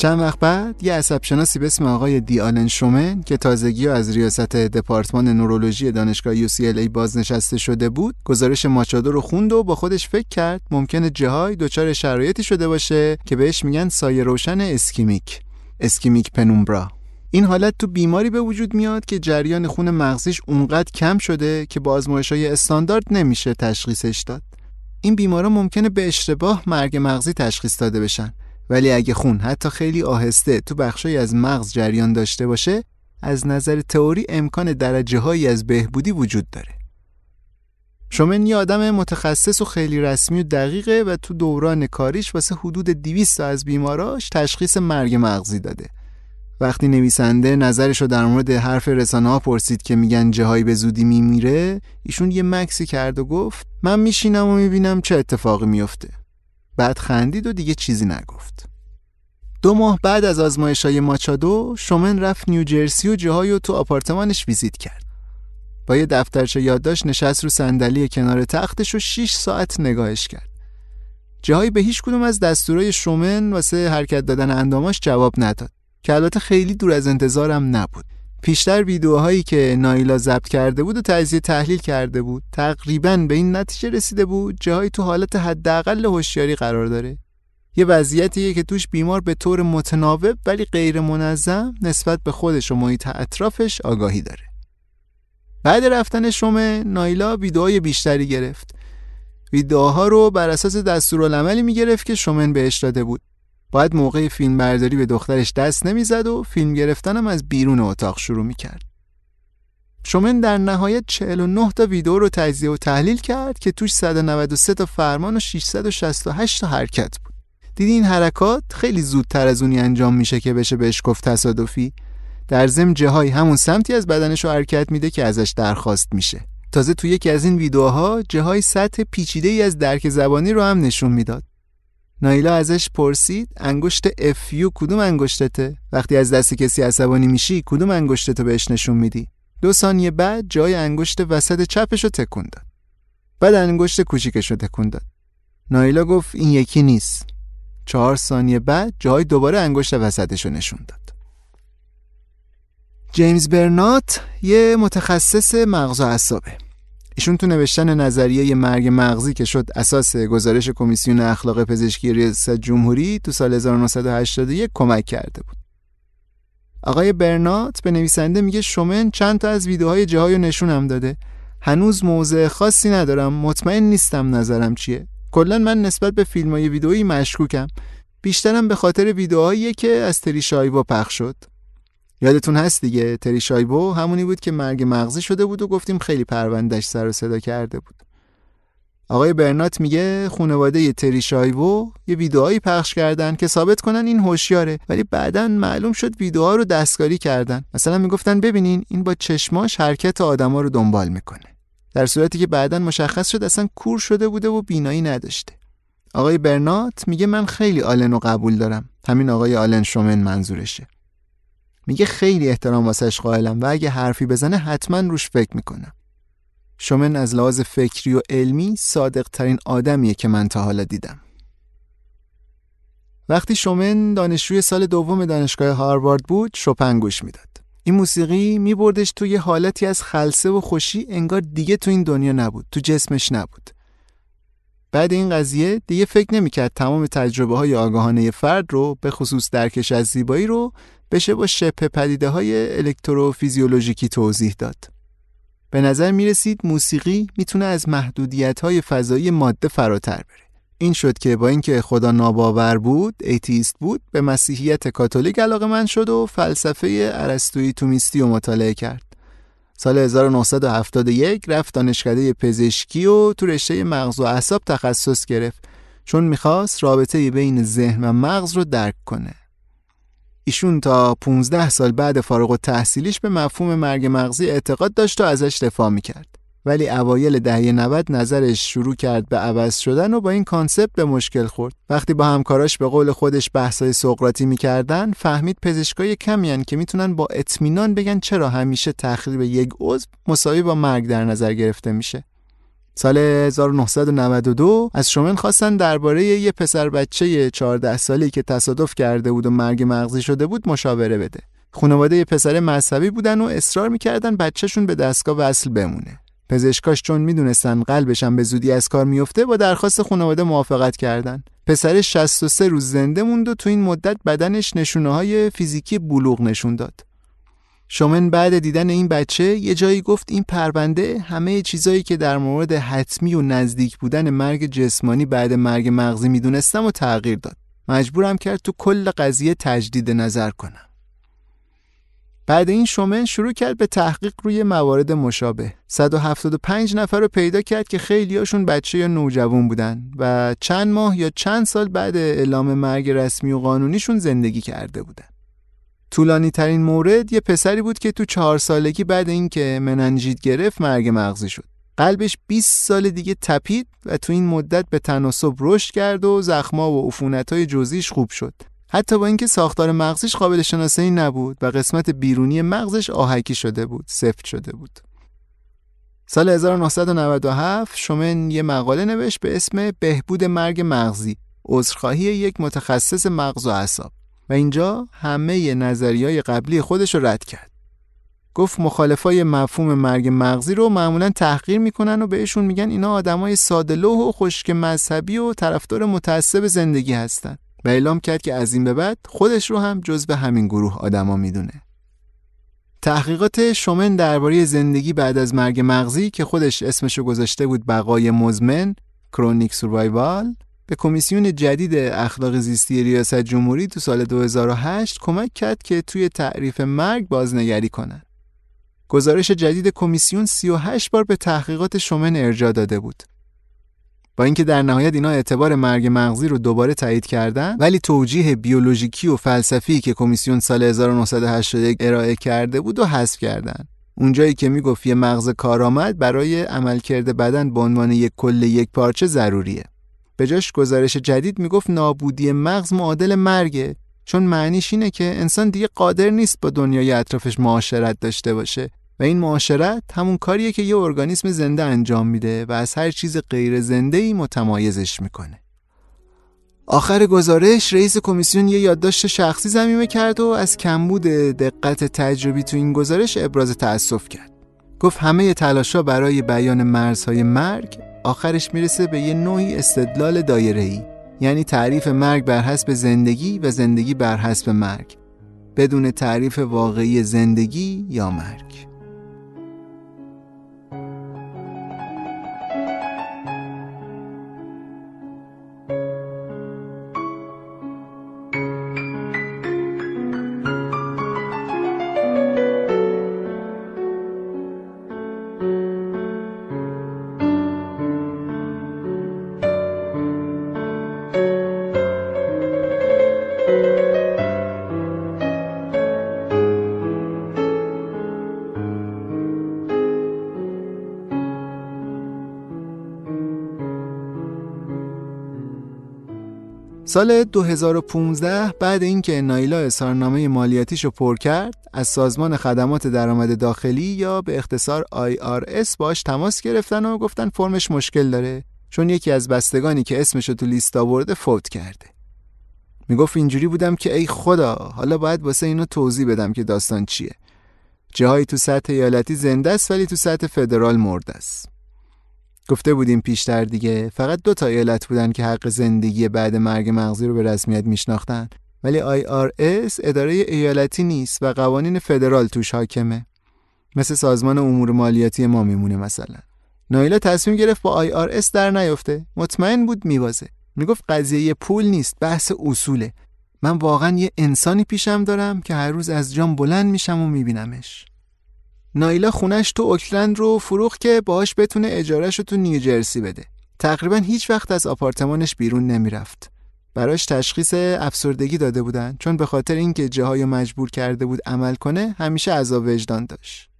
چند وقت بعد یه عصب شناسی به اسم آقای دی آلن شومن که تازگی از ریاست دپارتمان نورولوژی دانشگاه UCLA بازنشسته شده بود گزارش ماچادو رو خوند و با خودش فکر کرد ممکنه جاهای دچار شرایطی شده باشه که بهش میگن سایه روشن ischemic ischemic penumbra. این حالت تو بیماری به وجود میاد که جریان خون مغزیش اونقدر کم شده که با های استاندارد نمیشه تشخیصش داد. این بیمارا ممکنه به اشتباه مرگ مغزی تشخیص داده بشن. ولی اگه خون حتی خیلی آهسته تو بخشی از مغز جریان داشته باشه از نظر تئوری امکان درجه هایی از بهبودی وجود داره شومن یه آدم متخصص و خیلی رسمی و دقیقه و تو دوران کاریش واسه حدود 200 تا از بیماراش تشخیص مرگ مغزی داده. وقتی نویسنده نظرش رو در مورد حرف رسانه ها پرسید که میگن جهایی به زودی میمیره ایشون یه مکسی کرد و گفت من میشینم و می‌بینم چه اتفاقی میفته بعد خندید و دیگه چیزی نگفت. دو ماه بعد از آزمایش های ماچادو شومن رفت نیوجرسی و جهایی و تو آپارتمانش ویزیت کرد. با یه دفترچه یادداشت نشست رو صندلی کنار تختش و 6 ساعت نگاهش کرد. جهایی به هیچ کدوم از دستورای شومن واسه حرکت دادن انداماش جواب نداد که البته خیلی دور از انتظارم نبود. پیشتر ویدیوهایی که نایلا ضبط کرده بود و تجزیه تحلیل کرده بود تقریبا به این نتیجه رسیده بود جایی تو حالت حداقل هوشیاری قرار داره. یه وضعیتیه که توش بیمار به طور متناوب ولی غیر منظم نسبت به خودش و محیط اطرافش آگاهی داره. بعد رفتن شومه نایلا ویدیوهای بیشتری گرفت. ویدیوها رو بر اساس دستورالعملی می‌گرفت که شومن بهش داده بود. باید موقع فیلم برداری به دخترش دست نمی‌زد و فیلم گرفتنم از بیرون اتاق شروع می‌کرد. شومن در نهایت 49 تا ویدیو رو تجزیه و تحلیل کرد که توش 193 تا فرمان و 668 تا حرکت بود. دیدی این حرکات خیلی زودتر از اونی انجام میشه که بشه بهش گفت تصادفی. در ضمن جهای همون سمتی از بدنش رو حرکت میده که ازش درخواست میشه. تازه تو یکی از این ویدیوها جهای سطح پیچیده ای از درک زبانی رو هم نشون می‌داد. نایلا ازش پرسید انگشت افیو کدوم انگشتته؟ وقتی از دست کسی عصبانی میشی کدوم انگشتتو بهش نشون میدی؟ دو ثانیه بعد جای انگشت وسط چپشو تکون داد. بعد انگشت کوچیکشو تکون داد. نایلا گفت این یکی نیست. چهار ثانیه بعد جای دوباره انگشت وسطشو نشون داد. جیمز برنات یه متخصص مغز و اعصابه. ایشون تو نوشتن نظریه مرگ مغزی که شد اساس گزارش کمیسیون اخلاق پزشکی ریاست جمهوری تو سال 1981 کمک کرده بود. آقای برنات به نویسنده میگه شومن چند تا از ویدیوهای جاهای نشونم داده. هنوز موضع خاصی ندارم مطمئن نیستم نظرم چیه. کلا من نسبت به فیلم های ویدئویی مشکوکم. بیشترم به خاطر ویدیوهایی که از تری شایبا پخش شد. یادتون هست دیگه تری شایبو همونی بود که مرگ مغزی شده بود و گفتیم خیلی پروندهش سر و صدا کرده بود. آقای برنات میگه خانواده تری شایبو یه ویدئوهایی پخش کردن که ثابت کنن این هوشیاره ولی بعدا معلوم شد ویدئوها رو دستکاری کردن. مثلا می‌گفتن ببینین این با چشماش حرکت آدما رو دنبال می‌کنه. در صورتی که بعدا مشخص شد اصلا کور شده بوده و بینایی نداشته. آقای برنات میگه من خیلی آلن رو قبول دارم. همین آقای آلن شومن منظورشه. میگه خیلی احترام واسش قائلم و اگه حرفی بزنه حتما روش فکر می‌کنم شومن از لحاظ فکری و علمی صادق ترین آدمیه که من تا حالا دیدم. وقتی شومن دانشجوی سال دوم دانشگاه هاروارد بود شوپن گوش می‌داد. این موسیقی میبردش توی حالتی از خلسه و خوشی انگار دیگه تو این دنیا نبود تو جسمش نبود. بعد این قضیه دیگه فکر نمی‌کرد تمام تجربه های آگاهانه فرد رو به خصوص درکش از زیبایی رو بشه با شبه پدیده های الکتروفیزیولوژیکی توضیح داد. به نظر می رسید موسیقی می‌تونه از محدودیت های فضایی ماده فراتر بره. این شد که با اینکه خدا ناباور بود، atheist بود، به مسیحیت کاتولیک علاقه‌مند شد و فلسفه ارسطویی تومیستی رو مطالعه کرد. سال 1971 رفت دانشکده پزشکی و تو رشته مغز و اعصاب تخصص گرفت چون می‌خواست رابطه بین ذهن و مغز رو درک کنه. ایشون تا 15 سال بعد فارغ تحصیلیش به مفهوم مرگ مغزی اعتقاد داشت و ازش دفاع می‌کرد. ولی اوایل دهه 90 نظرش شروع کرد به عوض شدن و با این کانسپت به مشکل خورد. وقتی با همکاراش به قول خودش بحثای سقراطی می‌کردن، فهمید پزشکای کمی که می‌تونن با اطمینان بگن چرا همیشه تخریب یک عضو مساوی با مرگ در نظر گرفته میشه. سال 1992 از شومن خواستن درباره یه پسر بچه 14 سالی که تصادف کرده بود و مرگ مغزی شده بود مشاوره بده. خانواده یه پسر مذهبی بودن و اصرار می‌کردن بچهشون به دستگاه وصل بمونه. پزشکاش چون می‌دونستن قلبشم به زودی از کار میفته با درخواست خانواده موافقت کردن. پسر 63 روز زنده موند و تو این مدت بدنش نشونه های فیزیکی بلوغ نشون داد. شومن بعد دیدن این بچه یه جایی گفت این پرونده همه چیزایی که در مورد حتمی و نزدیک بودن مرگ جسمانی بعد مرگ مغزی می‌دونستم و تغییر داد. مجبورم کرد تو کل قضیه تجدید نظر کنم. بعد این شومن شروع کرد به تحقیق روی موارد مشابه 175 نفر رو پیدا کرد که خیلیاشون بچه یا نوجوان بودن و چند ماه یا چند سال بعد اعلام مرگ رسمی و قانونیشون زندگی کرده بودن طولانی ترین مورد یه پسری بود که تو چهار سالگی بعد اینکه مننجیت گرفت مرگ مغزی شد. قلبش 20 سال دیگه تپید و تو این مدت به تناسب رشد کرد و زخما و عفونت‌های جزئیش خوب شد. حتی با اینکه ساختار مغزش قابل شناسایی نبود و قسمت بیرونی مغزش آهکی شده بود سفت شده بود. سال 1997 شومن یه مقاله نوشت به اسم بهبود مرگ مغزی عذرخواهی یک متخصص مغز و اعصاب. و اینجا همه نظریای قبلی خودش رو رد کرد گفت مخالفای مفهوم مرگ مغزی رو معمولا تحقیر می‌کنن و بهشون میگن اینا آدمای سادلوه و خشک مذهبی و طرفدار متعصب زندگی هستن و اعلام کرد که از این به بعد خودش رو هم جز به همین گروه آدما می‌دونه. تحقیقات شومن درباره زندگی بعد از مرگ مغزی که خودش اسمشو گذاشته بود بقای مزمن کرونیک سوروایوال به کمیسیون جدید اخلاق زیستی ریاست جمهوری تو سال 2008 کمک کرد که توی تعریف مرگ بازنگری کنند. گزارش جدید کمیسیون 38 بار به تحقیقات شومن ارجاع داده بود. با اینکه در نهایت اینا اعتبار مرگ مغزی رو دوباره تایید کردن ولی توجیه بیولوژیکی و فلسفی که کمیسیون سال 1981 ارائه کرده بود و حذف کردن. اونجایی که می‌گفت یه مغز کارآمد برای عملکرد بدن به عنوان یک کل یک پارچه ضروریه. به جاش گزارش جدید می‌گفت نابودی مغز معادل مرگه چون معنیش اینه که انسان دیگه قادر نیست با دنیای اطرافش معاشرت داشته باشه و این معاشرت همون کاریه که یه ارگانیسم زنده انجام میده و از هر چیز غیر زنده ای متمایزش می‌کنه. آخر گزارش رئیس کمیسیون یه یادداشت شخصی زمینه کرد و از کمبود دقت تجربی تو این گزارش ابراز تأسف کرد. گفت همه تلاشا برای بیان مرزهای مرگ آخرش می‌رسه به یه نوعی استدلال دایره‌ای یعنی تعریف مرگ بر حسب زندگی و زندگی بر حسب مرگ بدون تعریف واقعی زندگی یا مرگ. سال 2015 بعد اینکه نایلا اظهارنامه مالیاتیش رو پر کرد از سازمان خدمات درآمد داخلی یا به اختصار IRS باش تماس گرفتن و گفتن فرمش مشکل داره چون یکی از بستگانی که اسمش رو تو لیست آورده فوت کرده. می‌گفت اینجوری بودم که ای خدا حالا باید واسه اینو توضیح بدم که داستان چیه. جاهایی تو سطح ایالتی زنده است ولی تو سطح فدرال مرده است. گفته بودیم پیشتر دیگه. فقط دو تا ایالت بودن که حق زندگی بعد مرگ مغزی رو به رسمیت میشناختن. ولی IRS اداره ایالتی نیست و قوانین فدرال توش حاکمه. مثل سازمان امور مالیاتی ما میمونه مثلا. نایلا تصمیم گرفت با IRS در نیفته مطمئن بود میبازه. می‌گفت قضیه پول نیست بحث اصوله. من واقعا یه انسانی پیشم دارم که هر روز از جام بلند میشم و میبینمش. نایلا خونش تو اوکلند رو فروخت که باهاش بتونه اجارهش رو تو نیوجرسی بده. تقریبا هیچ وقت از آپارتمانش بیرون نمی‌رفت. براش تشخیص افسردگی داده بودن چون به خاطر اینکه جاهای مجبور کرده بود عمل کنه همیشه عذاب وجدان داشت.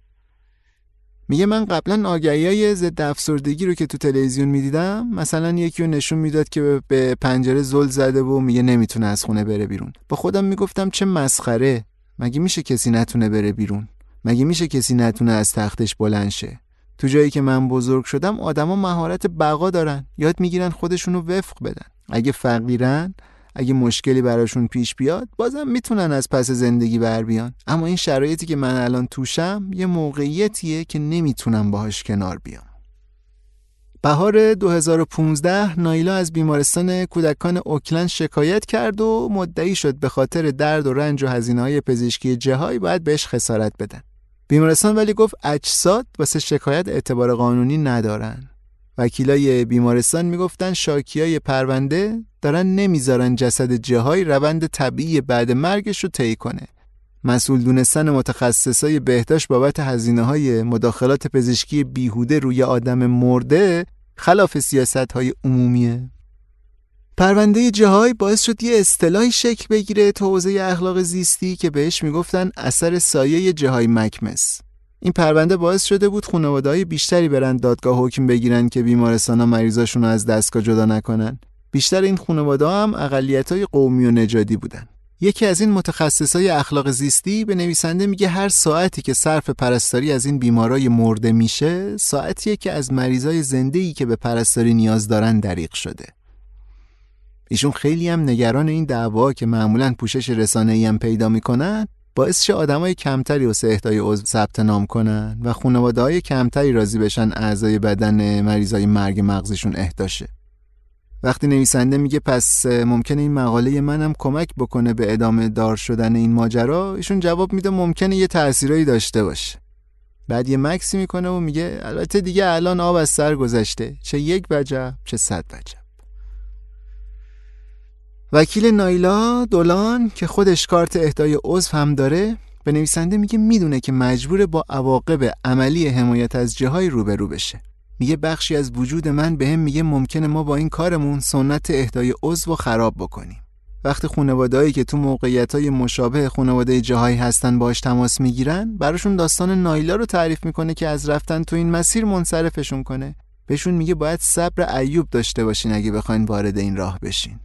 میگه من قبلا آگهی های ضد افسردگی رو که تو تلویزیون می‌دیدم مثلا یکی رو نشون می‌داد که به پنجره زل زده و میگه نمی‌تونه از خونه بره بیرون با خودم می‌گفتم چه مسخره مگه میشه کسی نتونه بره بیرون مگه میشه کسی نتونه از تختش بلند شه؟ تو جایی که من بزرگ شدم آدما مهارت بقا دارن. یاد می‌گیرن خودشونو وفق بدن. اگه فقیرن اگه مشکلی براشون پیش بیاد بازم می‌تونن از پس زندگی بر بیان. اما این شرایطی که من الان توشم یه موقعیتیه که نمی‌تونم باهاش کنار بیام. بهار 2015 نایلا از بیمارستان کودکان اوکلند شکایت کرد و مدعی شد به خاطر درد و رنج و هزینه های پزشکی جهایی باید بهش خسارت بدن. بیمارستان ولی گفت اجساد واسه شکایت اعتبار قانونی ندارن. وکیلای بیمارستان می‌گفتن شاکیای پرونده دارن نمی‌ذارن جسد جهایی روند طبیعی بعد مرگش رو طی کنه. مسئول دونستن متخصصای بهداشت بابت هزینه های مداخلات پزشکی بیهوده روی آدم مرده خلاف سیاست های عمومیه. پرونده جهای باعث شد یه اصطلاحی شکل بگیره تو حوزه اخلاق زیستی که بهش می‌گفتن اثر سایه جهای مکمس. این پرونده باعث شده بود خانواده‌های بیشتری برن دادگاه حکم بگیرن که بیمارستانا مریضاشون رو از دستگاه جدا نکنن. بیشتر این خانواده هم اقلیت‌های قومی و نژادی بودن. یکی از این متخصصای اخلاق زیستی به نویسنده میگه هر ساعتی که صرف پرستاری از این بیمارای مرده میشه ساعتیه که از مریضای زنده که به پرستاری نیاز دارن دریق شده. ایشون خیلی هم نگران این دعوا که معمولا پوشش رسانه‌ای هم پیدا می‌کنن باعث شه آدمای کمتری واسه اهدای عضو ثبت نام کنن و خانواده های کمتری راضی بشن اعضای بدن مریضای مرگ مغزشون اهداشه وقتی نویسنده میگه پس ممکنه این مقاله منم کمک بکنه به ادامه دار شدن این ماجرا ایشون جواب میده ممکنه یه تأثیرایی داشته باشه. بعد یه مکسی می‌کنه و میگه البته دیگه الان آب از سر گذشته چه یک وجب چه صد وجب وکیل نایلا دولان که خودش کارت اهدای عضو هم داره به نویسنده میگه می‌دونه که مجبور با عواقب عملی حمایت از جاهای روبرو بشه. میگه بخشی از وجود من به هم میگه ممکنه ما با این کارمون سنت اهدای عضو رو خراب بکنیم. وقتی خانوادهایی که تو موقعیت های مشابه خانواده جاهایی هستن باش تماس می‌گیرن براشون داستان نایلا رو تعریف می‌کنه که از رفتن تو این مسیر منصرفشون کنه. بهشون میگه باید صبر ایوب داشته باشین اگه بخواین وارد این راه بشین.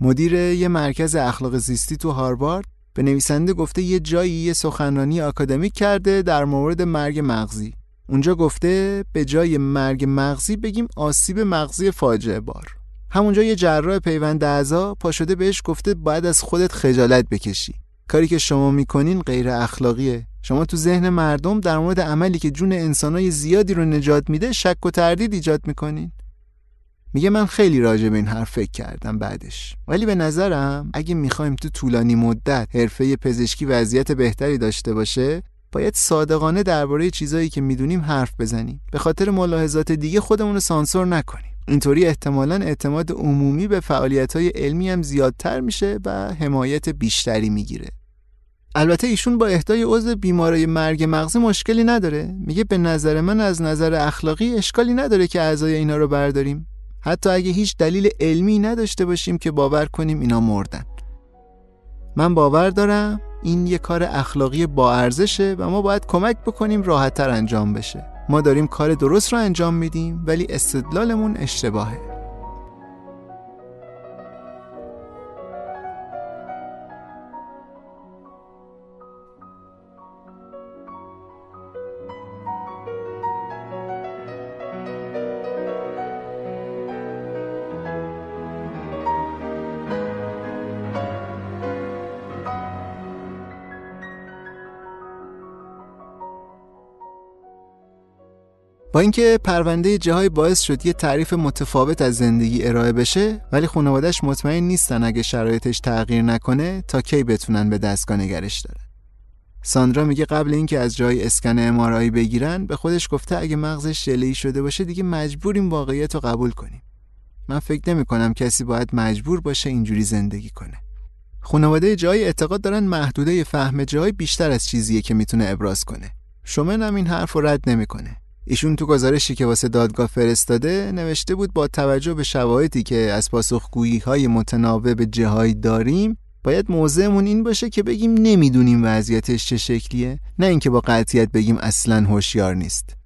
مدیر یه مرکز اخلاق زیستی تو هاروارد به نویسنده گفته یه جایی یه سخنرانی آکادمیک کرده در مورد مرگ مغزی. اونجا گفته به جای مرگ مغزی بگیم آسیب مغزی فاجعه بار. همونجا یه جراح پیوند اعضا پا شده بهش گفته باید از خودت خجالت بکشی. کاری که شما می‌کنین غیر اخلاقیه. شما تو ذهن مردم در مورد عملی که جون انسانای زیادی رو نجات میده شک و تردید ایجاد می‌کنین. میگه من خیلی راجع به این حرف فکر کردم بعدش. ولی به نظرم اگه می‌خوایم تو طولانی مدت حرفه پزشکی وضعیت بهتری داشته باشه باید صادقانه درباره چیزایی که می‌دونیم حرف بزنیم. به خاطر ملاحظات دیگه خودمون رو سانسور نکنیم. اینطوری احتمالا اعتماد عمومی به فعالیت های علمی هم زیادتر میشه و حمایت بیشتری می‌گیره. البته ایشون با اهدای عضو بیماری مرگ مغزی مشکلی نداره. میگه به نظر من از نظر اخلاقی اشکالی نداره که اعضای اینا رو برداریم. حتی اگه هیچ دلیل علمی نداشته باشیم که باور کنیم اینا مردن. من باور دارم این یه کار اخلاقی با ارزشه و ما باید کمک بکنیم راحتتر انجام بشه. ما داریم کار درست رو انجام میدیم ولی استدلالمون اشتباهه. با اینکه پرونده جهای باعث شد یه تعریف متفاوت از زندگی ارائه بشه ولی خانوادهش مطمئن نیستن اگه شرایطش تغییر نکنه تا کی بتونن به دستگاه نگرش دارن. ساندرا میگه قبل اینکه از جای اسکن امارایی بگیرن به خودش گفته اگه مغزش جله‌ای شده باشه دیگه مجبوریم واقعیت رو قبول کنیم. من فکر نمی کنم کسی باید مجبور باشه اینجوری زندگی کنه. خانواده جای اعتقاد دارن محدوده فهم جای بیشتر از چیزیه که می‌تونه ابراز کنه. شومن هم این حرف رو رد نمی‌کنه. ایشون تو گزارشی که واسه دادگاه فرستاده نوشته بود با توجه به شواهدی که از پاسخگویی های متناوب به جهایی داریم باید موضعمون این باشه که بگیم نمی‌دونیم وضعیتش چه شکلیه نه اینکه با قطعیت بگیم اصلا هوشیار نیست.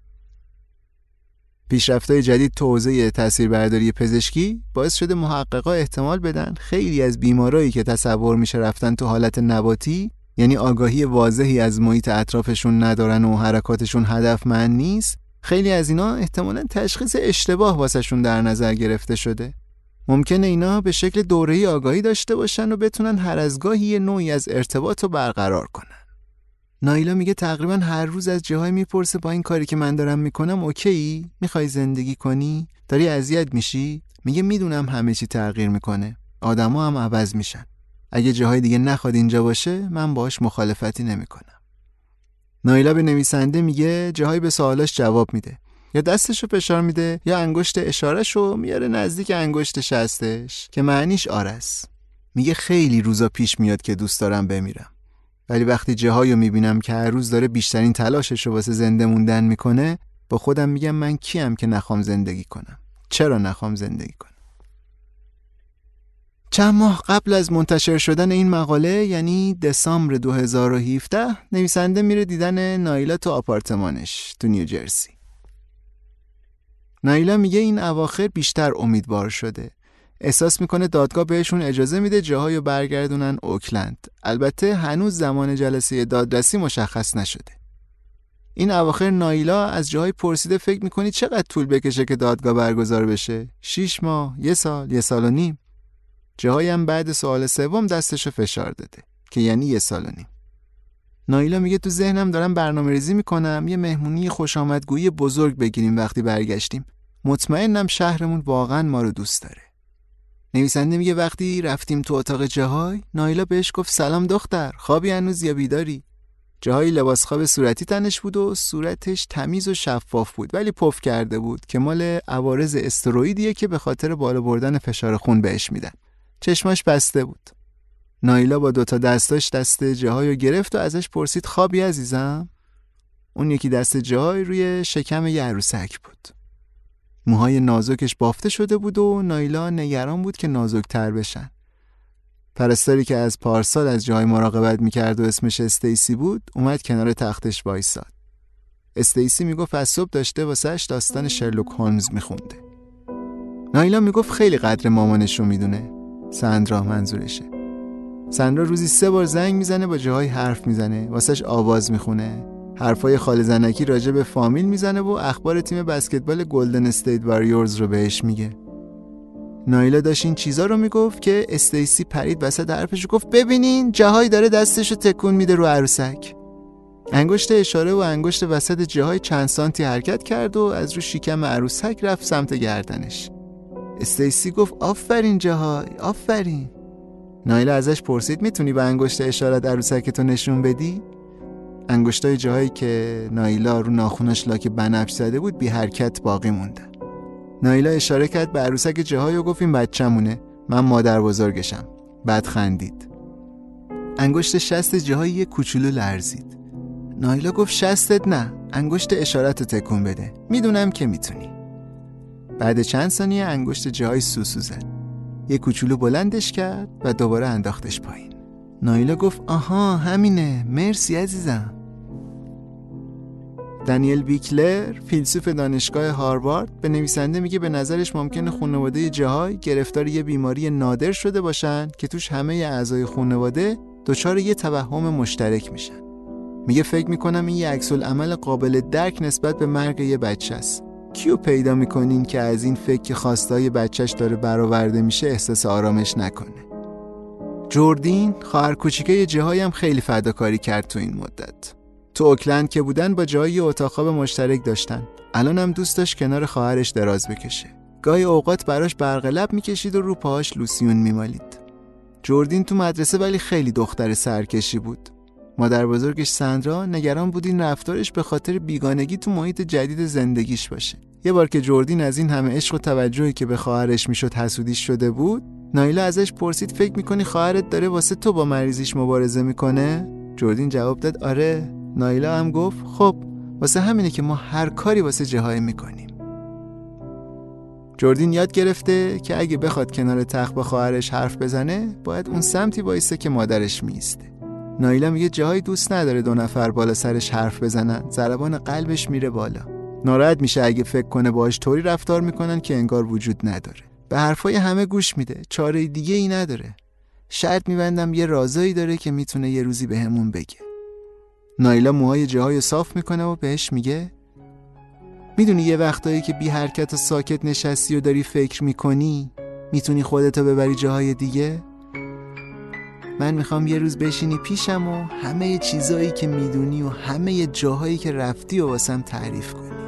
پیشرفت‌های جدید تو حوزه تاثیربرداری پزشکی باعث شده محققا احتمال بدن خیلی از بیمارایی که تصور میشه رفتن تو حالت نباتی یعنی آگاهی واضحی از محیط اطرافشون ندارن و حرکاتشون هدفمند نیست خیلی از اینا احتمالا تشخیص اشتباه واسهشون در نظر گرفته شده. ممکنه اینا به شکل دوره‌ای آگاهی داشته باشن و بتونن هر از گاهی یه نوعی از ارتباط رو برقرار کنن. نایلا میگه تقریبا هر روز از جاهای می‌پرسه با این کاری که من دارم می‌کنم اوکی؟ می‌خوای زندگی کنی؟ داری اذیت میشی؟ میگه می‌دونم همه چی تغییر می‌کنه. آدما هم عوض میشن. اگه جاهای دیگه نخواد اینجا باشه من باهاش مخالفتی نمی‌کنم. نایلا به نویسنده میگه جاهایی به سوالاش جواب میده. یا دستشو فشار میده یا انگشت اشارهشو میاره نزدیک انگشت شستش که معنیش آرس. میگه خیلی روزا پیش میاد که دوست دارم بمیرم. ولی وقتی جاهایی رو می‌بینم که هر روز داره بیشترین تلاشش رو واسه زنده موندن می‌کنه با خودم میگم من کیم که نخوام زندگی کنم؟ چرا نخوام زندگی کنم؟ چند ماه قبل از منتشر شدن این مقاله یعنی دسامبر 2017 نویسنده میره دیدن نایلا تو آپارتمانش تو نیوجرسی نایلا میگه این اواخر بیشتر امیدوار شده. احساس می‌کنه دادگاه بهشون اجازه میده جاهایو برگردونن اوکلند. البته هنوز زمان جلسه دادرسی مشخص نشده. این اواخر نایلا از جاهای پرسیده فکر می‌کنی چقدر طول بکشه که دادگاه برگزار بشه؟ شیش ماه یه سال یه سال و نیم. جاهایی هم بعد سوال سوم دستشو فشار داده که یعنی یه سال و نیم. نایلا میگه تو ذهنم دارم برنامه ریزی می‌کنم یه مهمونی خوش آمدگویی بزرگ بگیریم وقتی برگشتیم. مطمئنم شهرمون واقعا ما رو دوست داره. نویسنده میگه وقتی رفتیم تو اتاق جهای نایلا بهش گفت سلام دختر خوابی هنوز یا بیداری؟ جاهای لباس خواب صورتی تنش بود و صورتش تمیز و شفاف بود ولی پف کرده بود که مال عوارض استروئیدیه که به خاطر بالا بردن فشار خون بهش میدن. چشماش بسته بود. نایلا با دوتا دستاش دست جاهای رو گرفت و ازش پرسید خوابی عزیزم؟ اون یکی دست جای روی شکم یه عروسک بود. موهای نازکش بافته شده بود و نایلا نگران بود که نازکتر بشن. پرستاری که از پارسال از جای مراقبت می‌کرد و اسمش استیسی بود اومد کنار تختش وایساد. استیسی می‌گفت از صبح داشته واسهش داستان شرلوک هولمز میخونده. نایلا می‌گفت خیلی قدر مامانش رو می‌دونه. سندرا منظورشه. سندرا روزی سه بار زنگ می‌زنه با جاهای حرف می‌زنه واسهش آواز می‌خونه. حرفای خاله زنکی راجع به فامیل می‌زنه و اخبار تیم بسکتبال گلدن استیت واریورز رو بهش میگه. نایلا داشت این چیزا رو می‌گفت که استیسی پرید وسط حرفش گفت ببینین جاهای داره دستش رو تکون میده رو عروسک. انگشت اشاره و انگشت وسط جاهای چند سانتی حرکت کرد و از رو شکم عروسک رفت سمت گردنش. استیسی گفت آفرین جاهای آفرین. نایلا ازش پرسید می‌تونی به انگشت اشارت عروسک تو نشون بدی؟ انگشتای جاهایی که نایلا رو ناخونش لاک بنفش زده بود بی حرکت باقی موندن نایلا اشاره کرد به عروسک جاهایی و گفت این بچه‌مونه. من مادر بزرگشم. بعد خندید. انگشت شست جاهایی یه کوچولو لرزید. نایلا گفت شستت نه. انگشت اشارت تکون بده. می‌دونم که می‌تونی. بعد چند ثانیه انگشت جاهای سوسو زد. یه کوچولو بلندش کرد و دوباره انداختش پایین. نایلا گفت آها همینه. مرسی عزیزم. دانیل بیکلر فیلسوف دانشگاه هاروارد به نویسنده میگه به نظرش ممکنه خانواده جاهای گرفتار یه بیماری نادر شده باشن که توش همه اعضای خانواده دچار یه توهم مشترک میشن. میگه فکر می‌کنم این یه عکس عمل قابل درک نسبت به مرگ یه بچه است. کیو پیدا می‌کنین که از این فکر که خواستای بچهش داره برآورده میشه احساس آرامش نکنه؟ جوردین خواهر کوچیکه جهایی هم خیلی فداکاری کرد تو این مدت. تو اوکلند که بودن با جایی اتاق مشترک داشتن. الان هم دوست داشت کنار خواهرش دراز بکشه. گاهی اوقات براش برقلب می‌کشید و رو پاهاش لوسیون میمالید. جوردین تو مدرسه ولی خیلی دختر سرکشی بود. مادر بزرگش سندرا نگران بود این رفتارش به خاطر بیگانگی تو محیط جدید زندگیش باشه. یه بار که جوردین از این همه عشق و توجهی که به خواهرش می‌شد حسودیش شده بود نایلا ازش پرسید فکر می‌کنی خواهرت داره واسه تو با مریضیش مبارزه می‌کنه؟ جوردین جواب داد آره. نایلا هم گفت خب واسه همینه که ما هر کاری واسه جهای می‌کنیم. جوردین یاد گرفته که اگه بخواد کنار تخت با خواهرش حرف بزنه باید اون سمتی وایسه که مادرش میسته نایلا میگه جایی دوست نداره دو نفر بالا سرش حرف بزنن. ضربان قلبش میره بالا. ناراحت میشه اگه فکر کنه باهاش طوری رفتار می‌کنن که انگار وجود نداره. به حرفای همه گوش میده. چاره دیگه ای نداره. شرط میبندم یه رازایی داره که می‌تونه یه روزی به بگه. نایلا موهای جاهای صاف می‌کنه و بهش میگه می‌دونی یه وقتایی که بی حرکت و ساکت نشستی و داری فکر می‌کنی می‌تونی خودتو ببری جاهای دیگه؟ من می‌خوام یه روز بشینی پیشم و همه چیزایی که می‌دونی و همه جاهایی که رفتی و واسم تعریف کنی.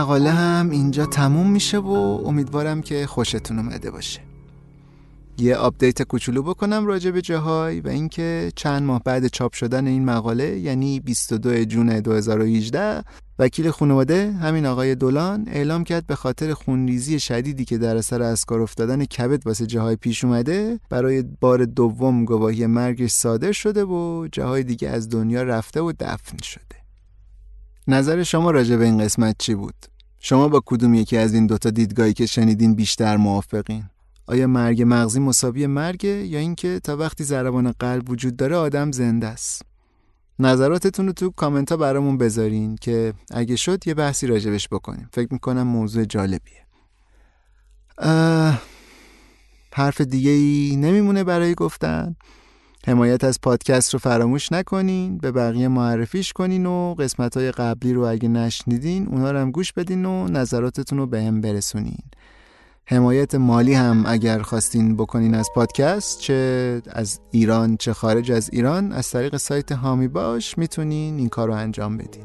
مقاله هم اینجا تموم میشه و امیدوارم که خوشتون اومده باشه یه update کوچولو بکنم راجع به جاهای و اینکه چند ماه بعد چاپ شدن این مقاله یعنی 22 جون 2018 وکیل خانواده همین آقای دولان اعلام کرد به خاطر خونریزی شدیدی که در اثر از کار افتادن کبد واسه جاهای پیش اومده برای بار دوم گواهی مرگش صادر شده و جاهای دیگه از دنیا رفته و دفن شده نظر شما راجع به این قسمت چی بود؟ شما با کدوم یکی از این دوتا دیدگاهی که شنیدین بیشتر موافقین؟ آیا مرگ مغزی مساوی مرگ یا اینکه تا وقتی ضربان قلب وجود داره آدم زنده است؟ نظراتتون رو تو کامنت ها برامون بذارین که اگه شد یه بحثی راجبش بکنیم. فکر می‌کنم موضوع جالبیه. حرف دیگه ای نمیمونه برای گفتن. حمایت از پادکست رو فراموش نکنین به بقیه معرفیش کنین و قسمت های قبلی رو اگه نشنیدین اونا رو هم گوش بدین و نظراتتون رو به هم برسونین. حمایت مالی هم اگر خواستین بکنین از پادکست چه از ایران چه خارج از ایران از طریق سایت هامی باش می‌تونین این کار رو انجام بدین.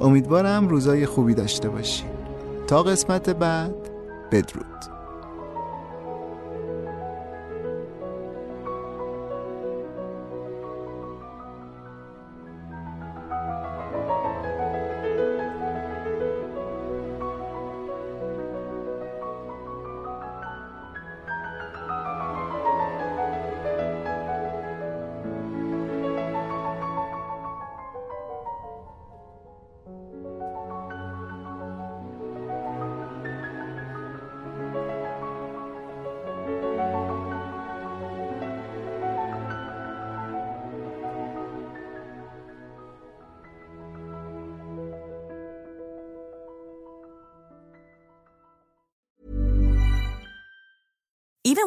امیدوارم روزای خوبی داشته باشین. تا قسمت بعد بدرود.